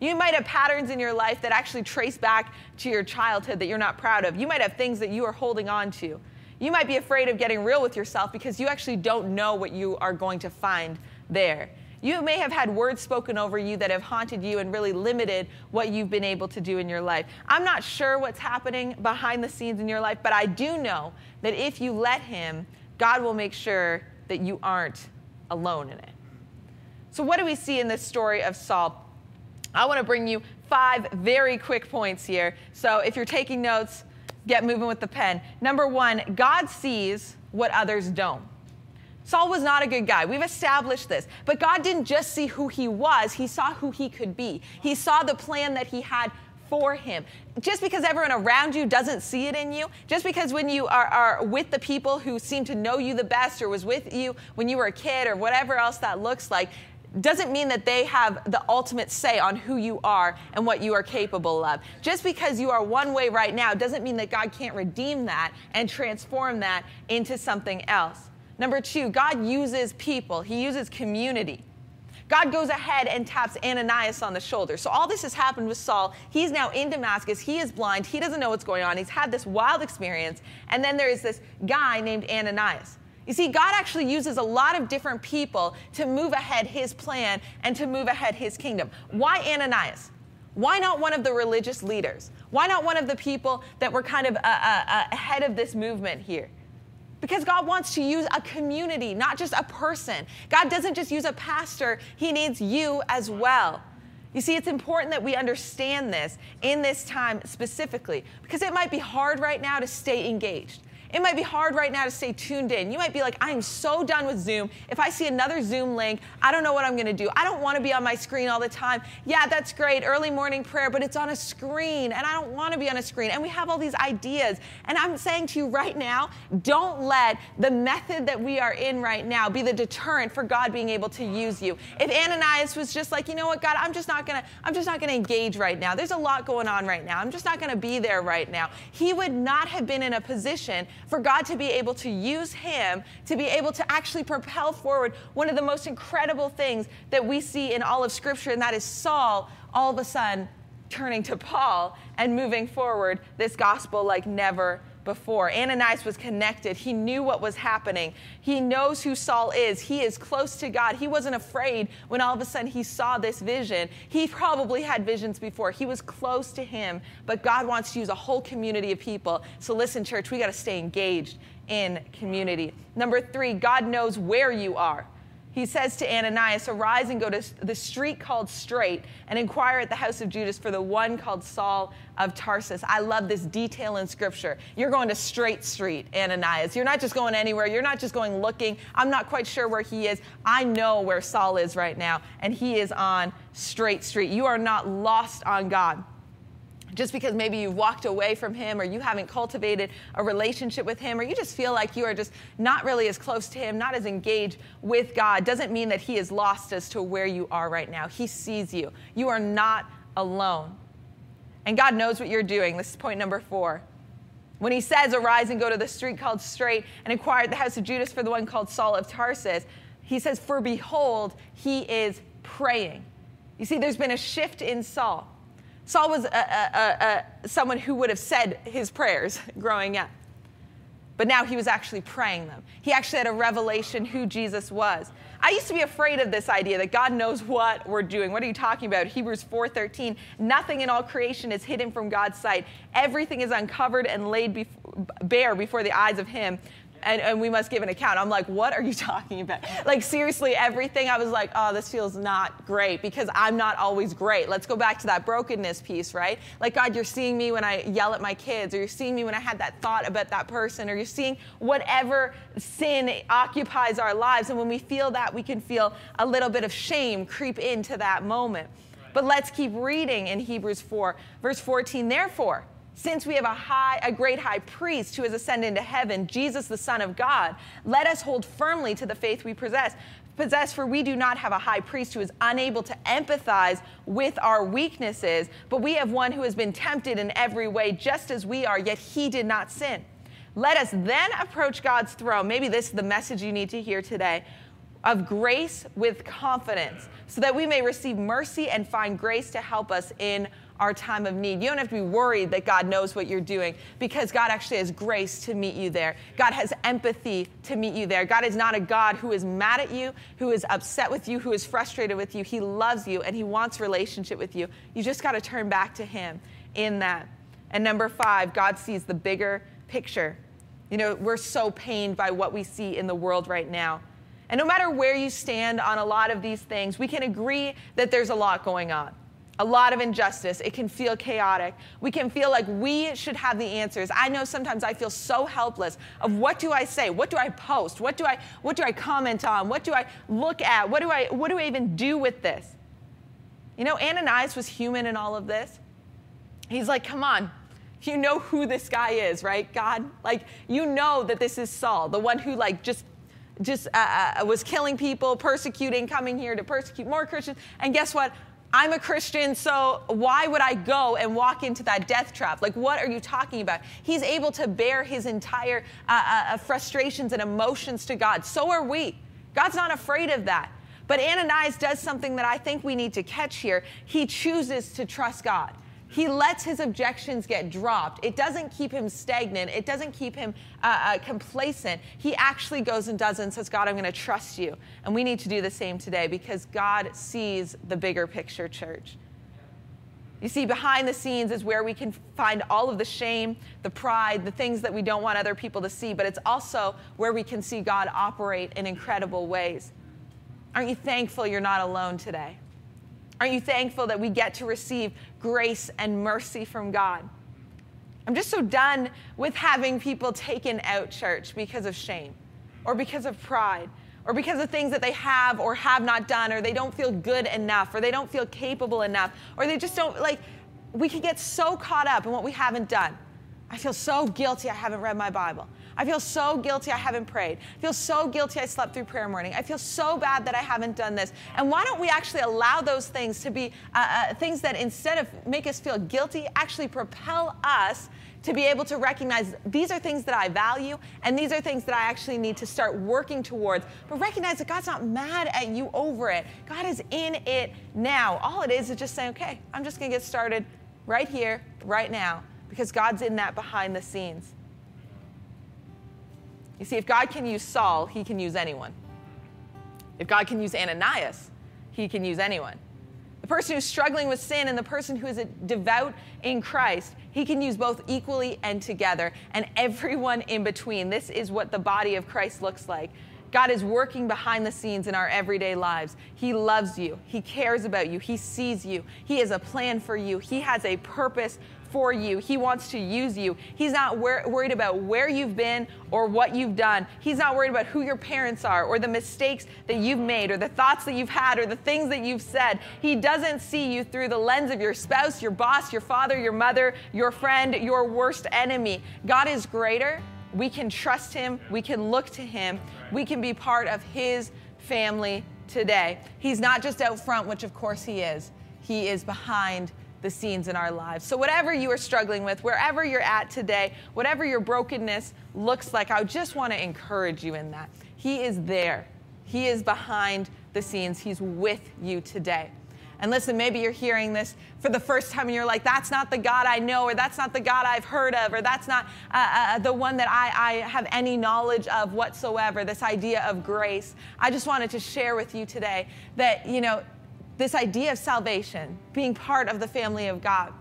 You might have patterns in your life that actually trace back to your childhood that you're not proud of. You might have things that you are holding on to. You might be afraid of getting real with yourself because you actually don't know what you are going to find there. You may have had words spoken over you that have haunted you and really limited what you've been able to do in your life. I'm not sure what's happening behind the scenes in your life, but I do know that if you let Him, God will make sure that you aren't alone in it. So, what do we see in this story of Saul? I want to bring you five very quick points here. So, if you're taking notes, get moving with the pen. Number one, God sees what others don't. Saul was not a good guy. We've established this. But God didn't just see who he was, he saw who he could be. He saw the plan that he had for him. Just because everyone around you doesn't see it in you, just because when you are, are, with the people who seem to know you the best or was with you when you were a kid or whatever else that looks like, doesn't mean that they have the ultimate say on who you are and what you are capable of. Just because you are one way right now doesn't mean that God can't redeem that and transform that into something else. Number two, God uses people, He uses community. God goes ahead and taps Ananias on the shoulder. So all this has happened with Saul. He's now in Damascus. He is blind. He doesn't know what's going on. He's had this wild experience. And then there is this guy named Ananias. You see, God actually uses a lot of different people to move ahead his plan and to move ahead his kingdom. Why Ananias? Why not one of the religious leaders? Why not one of the people that were kind of uh, uh, uh ahead of this movement here? Because God wants to use a community, not just a person. God doesn't just use a pastor, He needs you as well. You see, it's important that we understand this in this time specifically because it might be hard right now to stay engaged. It might be hard right now to stay tuned in. You might be like, I am so done with Zoom. If I see another Zoom link, I don't know what I'm going to do. I don't want to be on my screen all the time. Yeah, that's great, early morning prayer, but it's on a screen, and I don't want to be on a screen. And we have all these ideas. And I'm saying to you right now, don't let the method that we are in right now be the deterrent for God being able to use you. If Ananias was just like, you know what, God, I'm just not to, I'm just not going to engage right now. There's a lot going on right now. I'm just not going to be there right now. He would not have been in a position for God to be able to use him to be able to actually propel forward one of the most incredible things that we see in all of Scripture, and that is Saul all of a sudden turning to Paul and moving forward this gospel like never before. Ananias was connected. He knew what was happening. He knows who Saul is. He is close to God. He wasn't afraid when all of a sudden he saw this vision. He probably had visions before. He was close to him, but God wants to use a whole community of people. So listen, church, we got to stay engaged in community. Number three, God knows where you are he says to Ananias, Arise and go to the street called Straight and inquire at the house of Judas for the one called Saul of Tarsus. I love this detail in scripture. You're going to Straight Street, Ananias. You're not just going anywhere. You're not just going looking. I'm not quite sure where he is. I know where Saul is right now, and he is on Straight Street. You are not lost on God. Just because maybe you've walked away from him or you haven't cultivated a relationship with him or you just feel like you are just not really as close to him, not as engaged with God, doesn't mean that he is lost as to where you are right now. He sees you. You are not alone. And God knows what you're doing. This is point number four. When he says, Arise and go to the street called Straight and inquire at the house of Judas for the one called Saul of Tarsus, he says, For behold, he is praying. You see, there's been a shift in Saul. Saul was a, a, a, someone who would have said his prayers [laughs] growing up. But now he was actually praying them. He actually had a revelation who Jesus was. I used to be afraid of this idea that God knows what we're doing. What are you talking about? Hebrews 4:13. Nothing in all creation is hidden from God's sight. Everything is uncovered and laid bare before the eyes of him and, and we must give an account. I'm like, what are you [laughs] talking about? Like, seriously, everything. I was like, oh, this feels not great because I'm not always great. Let's go back to that brokenness piece, right? Like, God, you're seeing me when I yell at my kids, or you're seeing me when I had that thought about that person, or you're seeing whatever sin occupies our lives. And when we feel that, we can feel a little bit of shame creep into that moment. But let's keep reading in Hebrews 4, verse 14. Therefore, since we have a high, a great high priest who has ascended into heaven, Jesus, the Son of God, let us hold firmly to the faith we possess. Possess, for we do not have a high priest who is unable to empathize with our weaknesses, but we have one who has been tempted in every way, just as we are, yet he did not sin. Let us then approach God's throne. Maybe this is the message you need to hear today of grace with confidence, so that we may receive mercy and find grace to help us in our time of need. You don't have to be worried that God knows what you're doing because God actually has grace to meet you there. God has empathy to meet you there. God is not a God who is mad at you, who is upset with you, who is frustrated with you. He loves you and He wants relationship with you. You just got to turn back to Him in that. And number five, God sees the bigger picture. You know, we're so pained by what we see in the world right now. And no matter where you stand on a lot of these things, we can agree that there's a lot going on a lot of injustice. It can feel chaotic. We can feel like we should have the answers. I know sometimes I feel so helpless of what do I say? What do I post? What do I what do I comment on? What do I look at? What do I what do I even do with this? You know, Ananias was human in all of this. He's like, "Come on. You know who this guy is, right? God, like you know that this is Saul, the one who like just just uh, uh, was killing people, persecuting, coming here to persecute more Christians. And guess what? I'm a Christian, so why would I go and walk into that death trap? Like, what are you talking about? He's able to bear his entire uh, uh, uh, frustrations and emotions to God. So are we. God's not afraid of that. But Ananias does something that I think we need to catch here. He chooses to trust God. He lets his objections get dropped. It doesn't keep him stagnant. It doesn't keep him uh, uh, complacent. He actually goes and does and says, God, I'm going to trust you. And we need to do the same today because God sees the bigger picture, church. You see, behind the scenes is where we can find all of the shame, the pride, the things that we don't want other people to see, but it's also where we can see God operate in incredible ways. Aren't you thankful you're not alone today? Aren't you thankful that we get to receive grace and mercy from God? I'm just so done with having people taken out church because of shame or because of pride or because of things that they have or have not done or they don't feel good enough or they don't feel capable enough or they just don't like we can get so caught up in what we haven't done. I feel so guilty I haven't read my Bible. I feel so guilty I haven't prayed. I feel so guilty I slept through prayer morning. I feel so bad that I haven't done this. And why don't we actually allow those things to be uh, uh, things that instead of make us feel guilty, actually propel us to be able to recognize these are things that I value and these are things that I actually need to start working towards. But recognize that God's not mad at you over it. God is in it now. All it is is just saying, okay, I'm just going to get started right here, right now, because God's in that behind the scenes. You see, if God can use Saul, he can use anyone. If God can use Ananias, he can use anyone. The person who's struggling with sin and the person who is devout in Christ, he can use both equally and together, and everyone in between. This is what the body of Christ looks like. God is working behind the scenes in our everyday lives. He loves you. He cares about you. He sees you. He has a plan for you. He has a purpose for you. He wants to use you. He's not wor- worried about where you've been or what you've done. He's not worried about who your parents are or the mistakes that you've made or the thoughts that you've had or the things that you've said. He doesn't see you through the lens of your spouse, your boss, your father, your mother, your friend, your worst enemy. God is greater. We can trust Him. We can look to Him. We can be part of His family today. He's not just out front, which of course He is, He is behind the scenes in our lives. So, whatever you are struggling with, wherever you're at today, whatever your brokenness looks like, I just want to encourage you in that. He is there, He is behind the scenes, He's with you today. And listen, maybe you're hearing this for the first time and you're like, that's not the God I know, or that's not the God I've heard of, or that's not uh, uh, the one that I, I have any knowledge of whatsoever, this idea of grace. I just wanted to share with you today that, you know, this idea of salvation, being part of the family of God.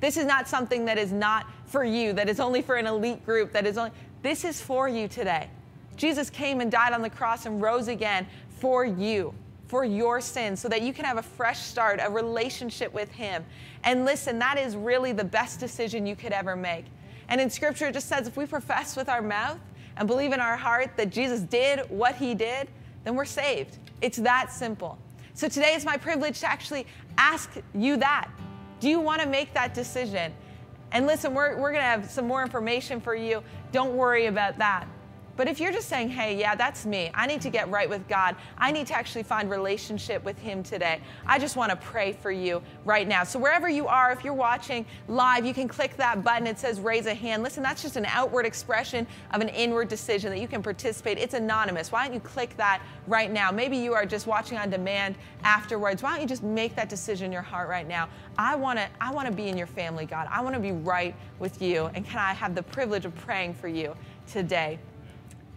This is not something that is not for you, that is only for an elite group, that is only, this is for you today. Jesus came and died on the cross and rose again for you, for your sins, so that you can have a fresh start, a relationship with Him. And listen, that is really the best decision you could ever make. And in Scripture, it just says if we profess with our mouth and believe in our heart that Jesus did what He did, then we're saved. It's that simple. So today is my privilege to actually ask you that. Do you want to make that decision? And listen, we're, we're going to have some more information for you. Don't worry about that. But if you're just saying, hey, yeah, that's me, I need to get right with God, I need to actually find relationship with Him today, I just want to pray for you right now. So wherever you are, if you're watching live, you can click that button. It says raise a hand. Listen, that's just an outward expression of an inward decision that you can participate. It's anonymous. Why don't you click that right now? Maybe you are just watching on demand afterwards. Why don't you just make that decision in your heart right now? I want to I want to be in your family, God. I want to be right with you. And can I have the privilege of praying for you today?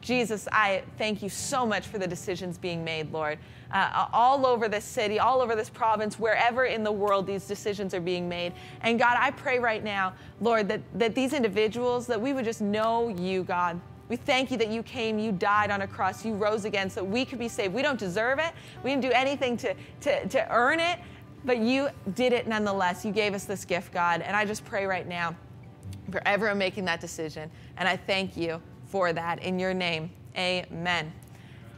Jesus, I thank you so much for the decisions being made, Lord. Uh, all over this city, all over this province, wherever in the world these decisions are being made. And God, I pray right now, Lord, that, that these individuals, that we would just know you, God. We thank you that you came, you died on a cross, you rose again so we could be saved. We don't deserve it, we didn't do anything to, to, to earn it, but you did it nonetheless. You gave us this gift, God. And I just pray right now for everyone making that decision. And I thank you for that in your name. Amen.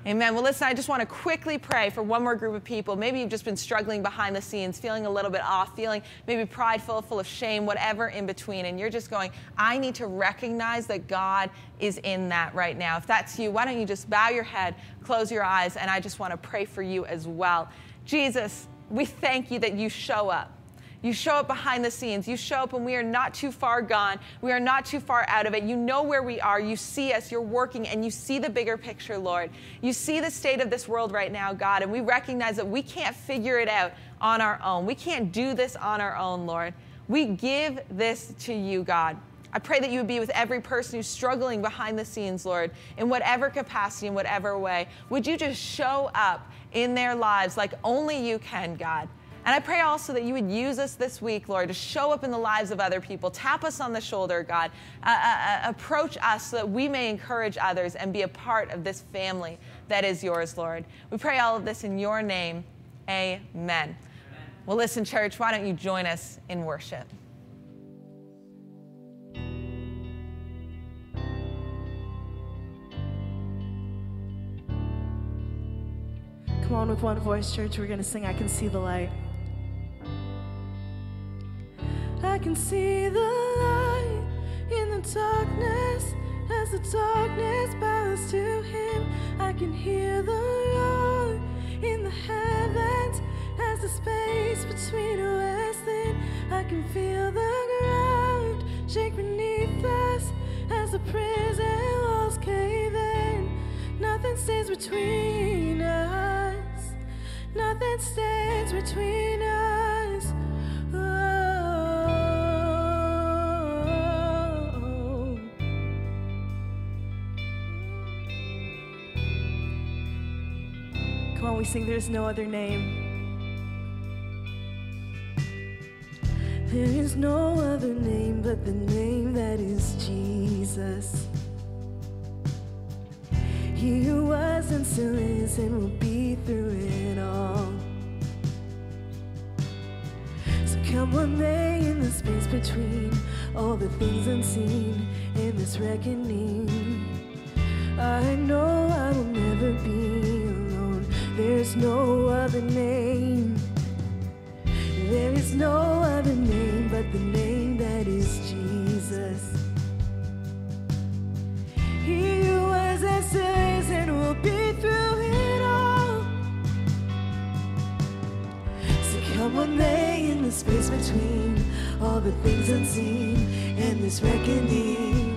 Amen. Well, listen, I just want to quickly pray for one more group of people. Maybe you've just been struggling behind the scenes, feeling a little bit off, feeling maybe prideful, full of shame, whatever in between. And you're just going, I need to recognize that God is in that right now. If that's you, why don't you just bow your head, close your eyes, and I just want to pray for you as well. Jesus, we thank you that you show up. You show up behind the scenes. You show up when we are not too far gone. We are not too far out of it. You know where we are. You see us. You're working and you see the bigger picture, Lord. You see the state of this world right now, God, and we recognize that we can't figure it out on our own. We can't do this on our own, Lord. We give this to you, God. I pray that you would be with every person who's struggling behind the scenes, Lord, in whatever capacity, in whatever way. Would you just show up in their lives like only you can, God? And I pray also that you would use us this week, Lord, to show up in the lives of other people. Tap us on the shoulder, God. Uh, uh, uh, approach us so that we may encourage others and be a part of this family that is yours, Lord. We pray all of this in your name. Amen. Amen. Well, listen, church, why don't you join us in worship? Come on with one voice, church. We're going to sing I Can See the Light. Can see the light in the darkness as the darkness bows to him. I can hear the roar in the heavens as the space between us thin. I can feel the ground shake beneath us as the prison walls cave in. Nothing stands between us. Nothing stands between us. Sing There's No Other Name. There is no other name but the name that is Jesus. He who was and still is and will be through it all. So come one day in the space between all the things unseen in this reckoning. I know There's no other name. There is no other name but the name that is Jesus. He who was and is and will be through it all. So come one day in the space between all the things unseen and this reckoning.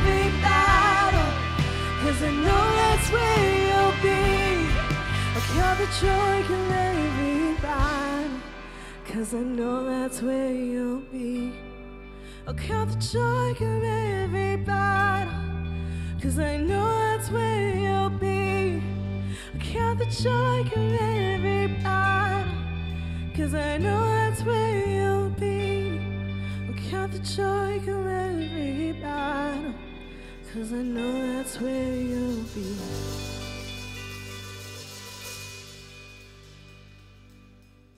Cause I know that's where you'll be. I'll count the joy from every battle. Cause I know that's where you'll be. I'll count the joy from every battle. Cause I know that's where you'll be. I'll count the joy from every battle. Cause I know that's where you'll be. Count the joy from every battle. Cause I know that's where you'll be.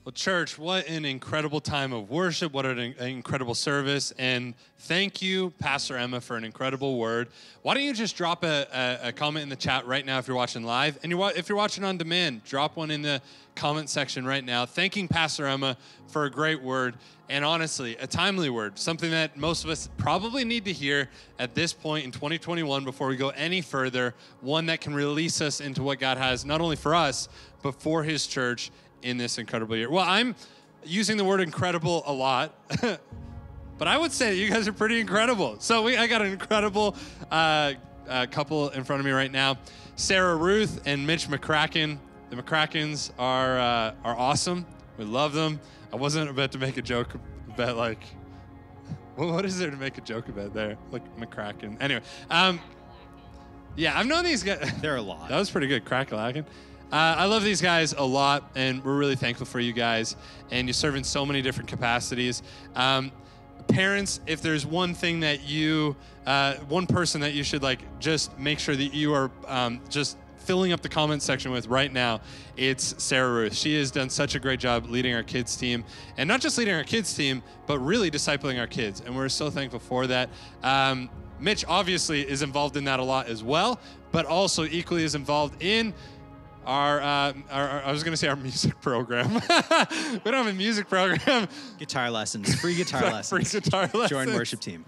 Well, church, what an incredible time of worship. What an, incredible service. And thank you, Pastor Emma, for an incredible word. Why don't you just drop a, a, a comment in the chat right now if you're watching live? And you're, if you're watching on demand, drop one in the comment section right now, thanking Pastor Emma for a great word. And honestly, a timely word, something that most of us probably need to hear at this point in 2021 before we go any further. One that can release us into what God has, not only for us, but for His church in this incredible year. Well, I'm using the word incredible a lot, [laughs] but I would say you guys are pretty incredible. So we, I got an incredible uh, uh, couple in front of me right now, Sarah Ruth and Mitch McCracken. The McCrackens are uh, are awesome. We love them. I wasn't about to make a joke about like, [laughs] well, what is there to make a joke about there? Like McCracken. Anyway, um, yeah, I've known these guys. They're a [laughs] lot. That was pretty good, Crackalackin. Uh, I love these guys a lot, and we're really thankful for you guys. And you serve in so many different capacities. Um, parents, if there's one thing that you, uh, one person that you should like just make sure that you are um, just filling up the comment section with right now, it's Sarah Ruth. She has done such a great job leading our kids team, and not just leading our kids team, but really discipling our kids. And we're so thankful for that. Um, Mitch obviously is involved in that a lot as well, but also equally is involved in our, uh, our, our- I was going to say our music program. [laughs] we don't have a music program. Guitar lessons, free [laughs] guitar lessons. Free guitar lessons. Join worship team.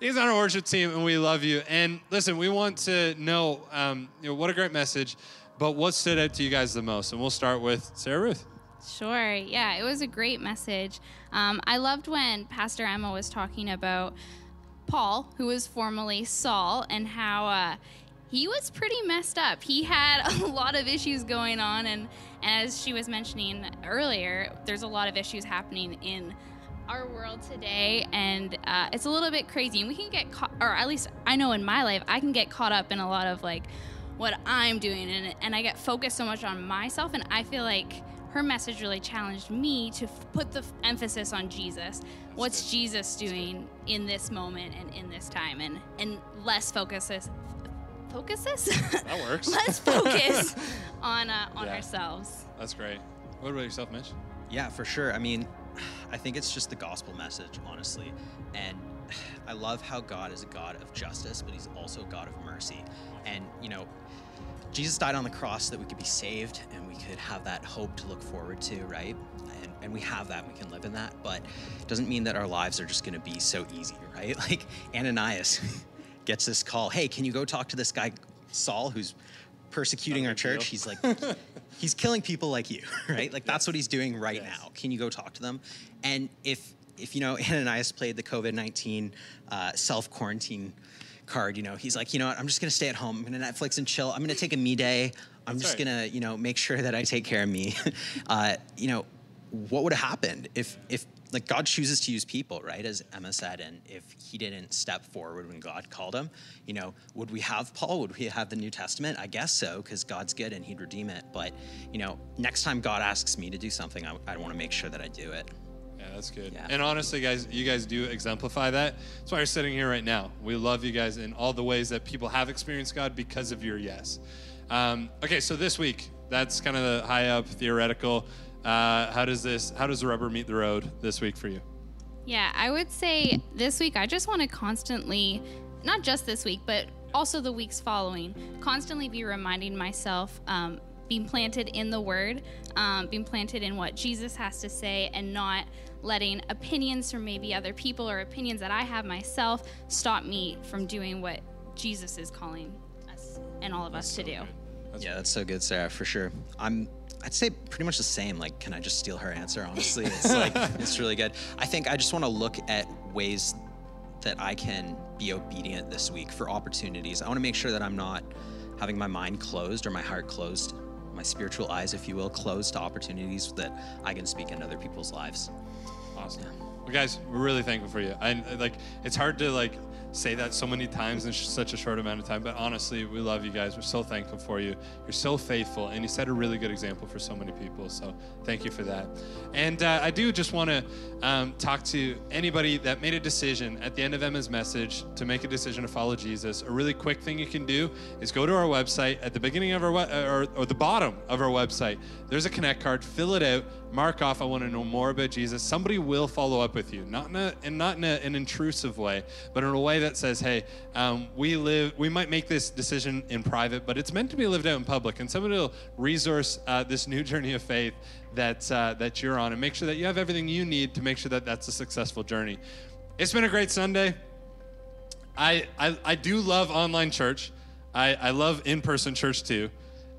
He's on our worship team, and we love you. And listen, we want to know, um, you know, what a great message. But what stood out to you guys the most? And we'll start with Sarah Ruth. Sure. Yeah, it was a great message. Um, I loved when Pastor Emma was talking about Paul, who was formerly Saul, and how uh, he was pretty messed up. He had [laughs] a lot of issues going on, and, as she was mentioning earlier, there's a lot of issues happening in our world today, and uh, it's a little bit crazy. And we can get caught, or at least I know in my life, I can get caught up in a lot of like what I'm doing, and and I get focused so much on myself, and I feel like her message really challenged me to f- put the f- emphasis on Jesus. What's Jesus doing in this moment and in this time, and and less focuses focuses That works. [laughs] Let's focus [laughs] on uh, on Yeah. ourselves. That's great. What about yourself, Mitch? Yeah, for sure. I mean, [sighs] I think it's just the gospel message, honestly. And [sighs] I love how God is a God of justice, but he's also a God of mercy. And, you know, Jesus died on the cross so that we could be saved and we could have that hope to look forward to, right? And, and we have that, and we can live in that. But it doesn't mean that our lives are just going to be so easy, [laughs] right? Like Ananias gets this call hey, can you go talk to this guy, Saul, who's persecuting our big deal. church? He's like, [laughs] he's killing people like you, [laughs] right? Like that's what he's doing right Yes. now. Can you go talk to them? And if if you know [laughs] Ananias played the COVID nineteen uh, self quarantine card, you know he's like, you know what? I'm just gonna stay at home. I'm gonna Netflix and chill. I'm gonna take a me day. I'm That's just right. gonna you know make sure that I take care of me. uh, you know, what would have happened if if like God chooses to use people, right? As Emma said, and if he didn't step forward when God called him, you know, would we have Paul? Would we have the New Testament? I guess so, because God's good and he'd redeem it. But, you know, next time God asks me to do something, I, I want to make sure that I do it. Yeah, that's good. Yeah. And honestly, guys, you guys do exemplify that. That's why you're sitting here right now. We love you guys in all the ways that people have experienced God because of your yes. Um, okay, so this week, that's kind of the high up theoretical. Uh, how does this? How does the rubber meet the road this week for you? Yeah, I would say this week I just want to constantly, not just this week, but also the weeks following, constantly be reminding myself, um, being planted in the Word, um, being planted in what Jesus has to say, and not letting opinions from maybe other people or opinions that I have myself stop me from doing what Jesus is calling us and all of us to do. That's yeah, that's so good, Sarah, for sure. I'm I'd say pretty much the same. Like, can I just steal her answer? Honestly, [laughs] it's like it's really good. I think I just want to look at ways that I can be obedient this week for opportunities. I want to make sure that I'm not having my mind closed or my heart closed, my spiritual eyes, if you will, closed to opportunities that I can speak in other people's lives. Awesome. Well, guys, we're really thankful for you. And like. It's hard to like say that so many times in sh- such a short amount of time, but honestly, we love you guys. We're so thankful for you. You're so faithful, and you set a really good example for so many people. So thank you for that. And uh, I do just want to um, talk to anybody that made a decision at the end of Emma's message to make a decision to follow Jesus. A really quick thing you can do is go to our website at the beginning of our we- or, or the bottom of our website. There's a connect card. Fill it out. Mark off. I want to know more about Jesus. Somebody will follow up with you, not in a, and not in a, an intrusive way, but in a way that says, "Hey, um, we live. We might make this decision in private, but it's meant to be lived out in public." And somebody will resource uh, this new journey of faith that uh, that you're on, and make sure that you have everything you need to make sure that that's a successful journey. It's been a great Sunday. I, I, I do love online church. I, I love in person church too.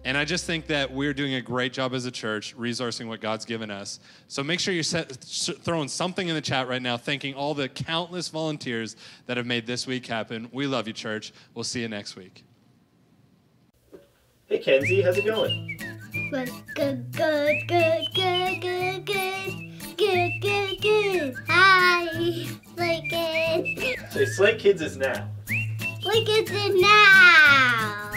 And I just think that we're doing a great job as a church resourcing what God's given us. So make sure you're set, throwing something in the chat right now, thanking all the countless volunteers that have made this week happen. We love you, church. We'll see you next week. Hey Kenzie, how's it going? Good, good, good, good, good, good, good, good, good, good. Hi, Lincoln. Say Slate Kids is now. Lincoln's in now.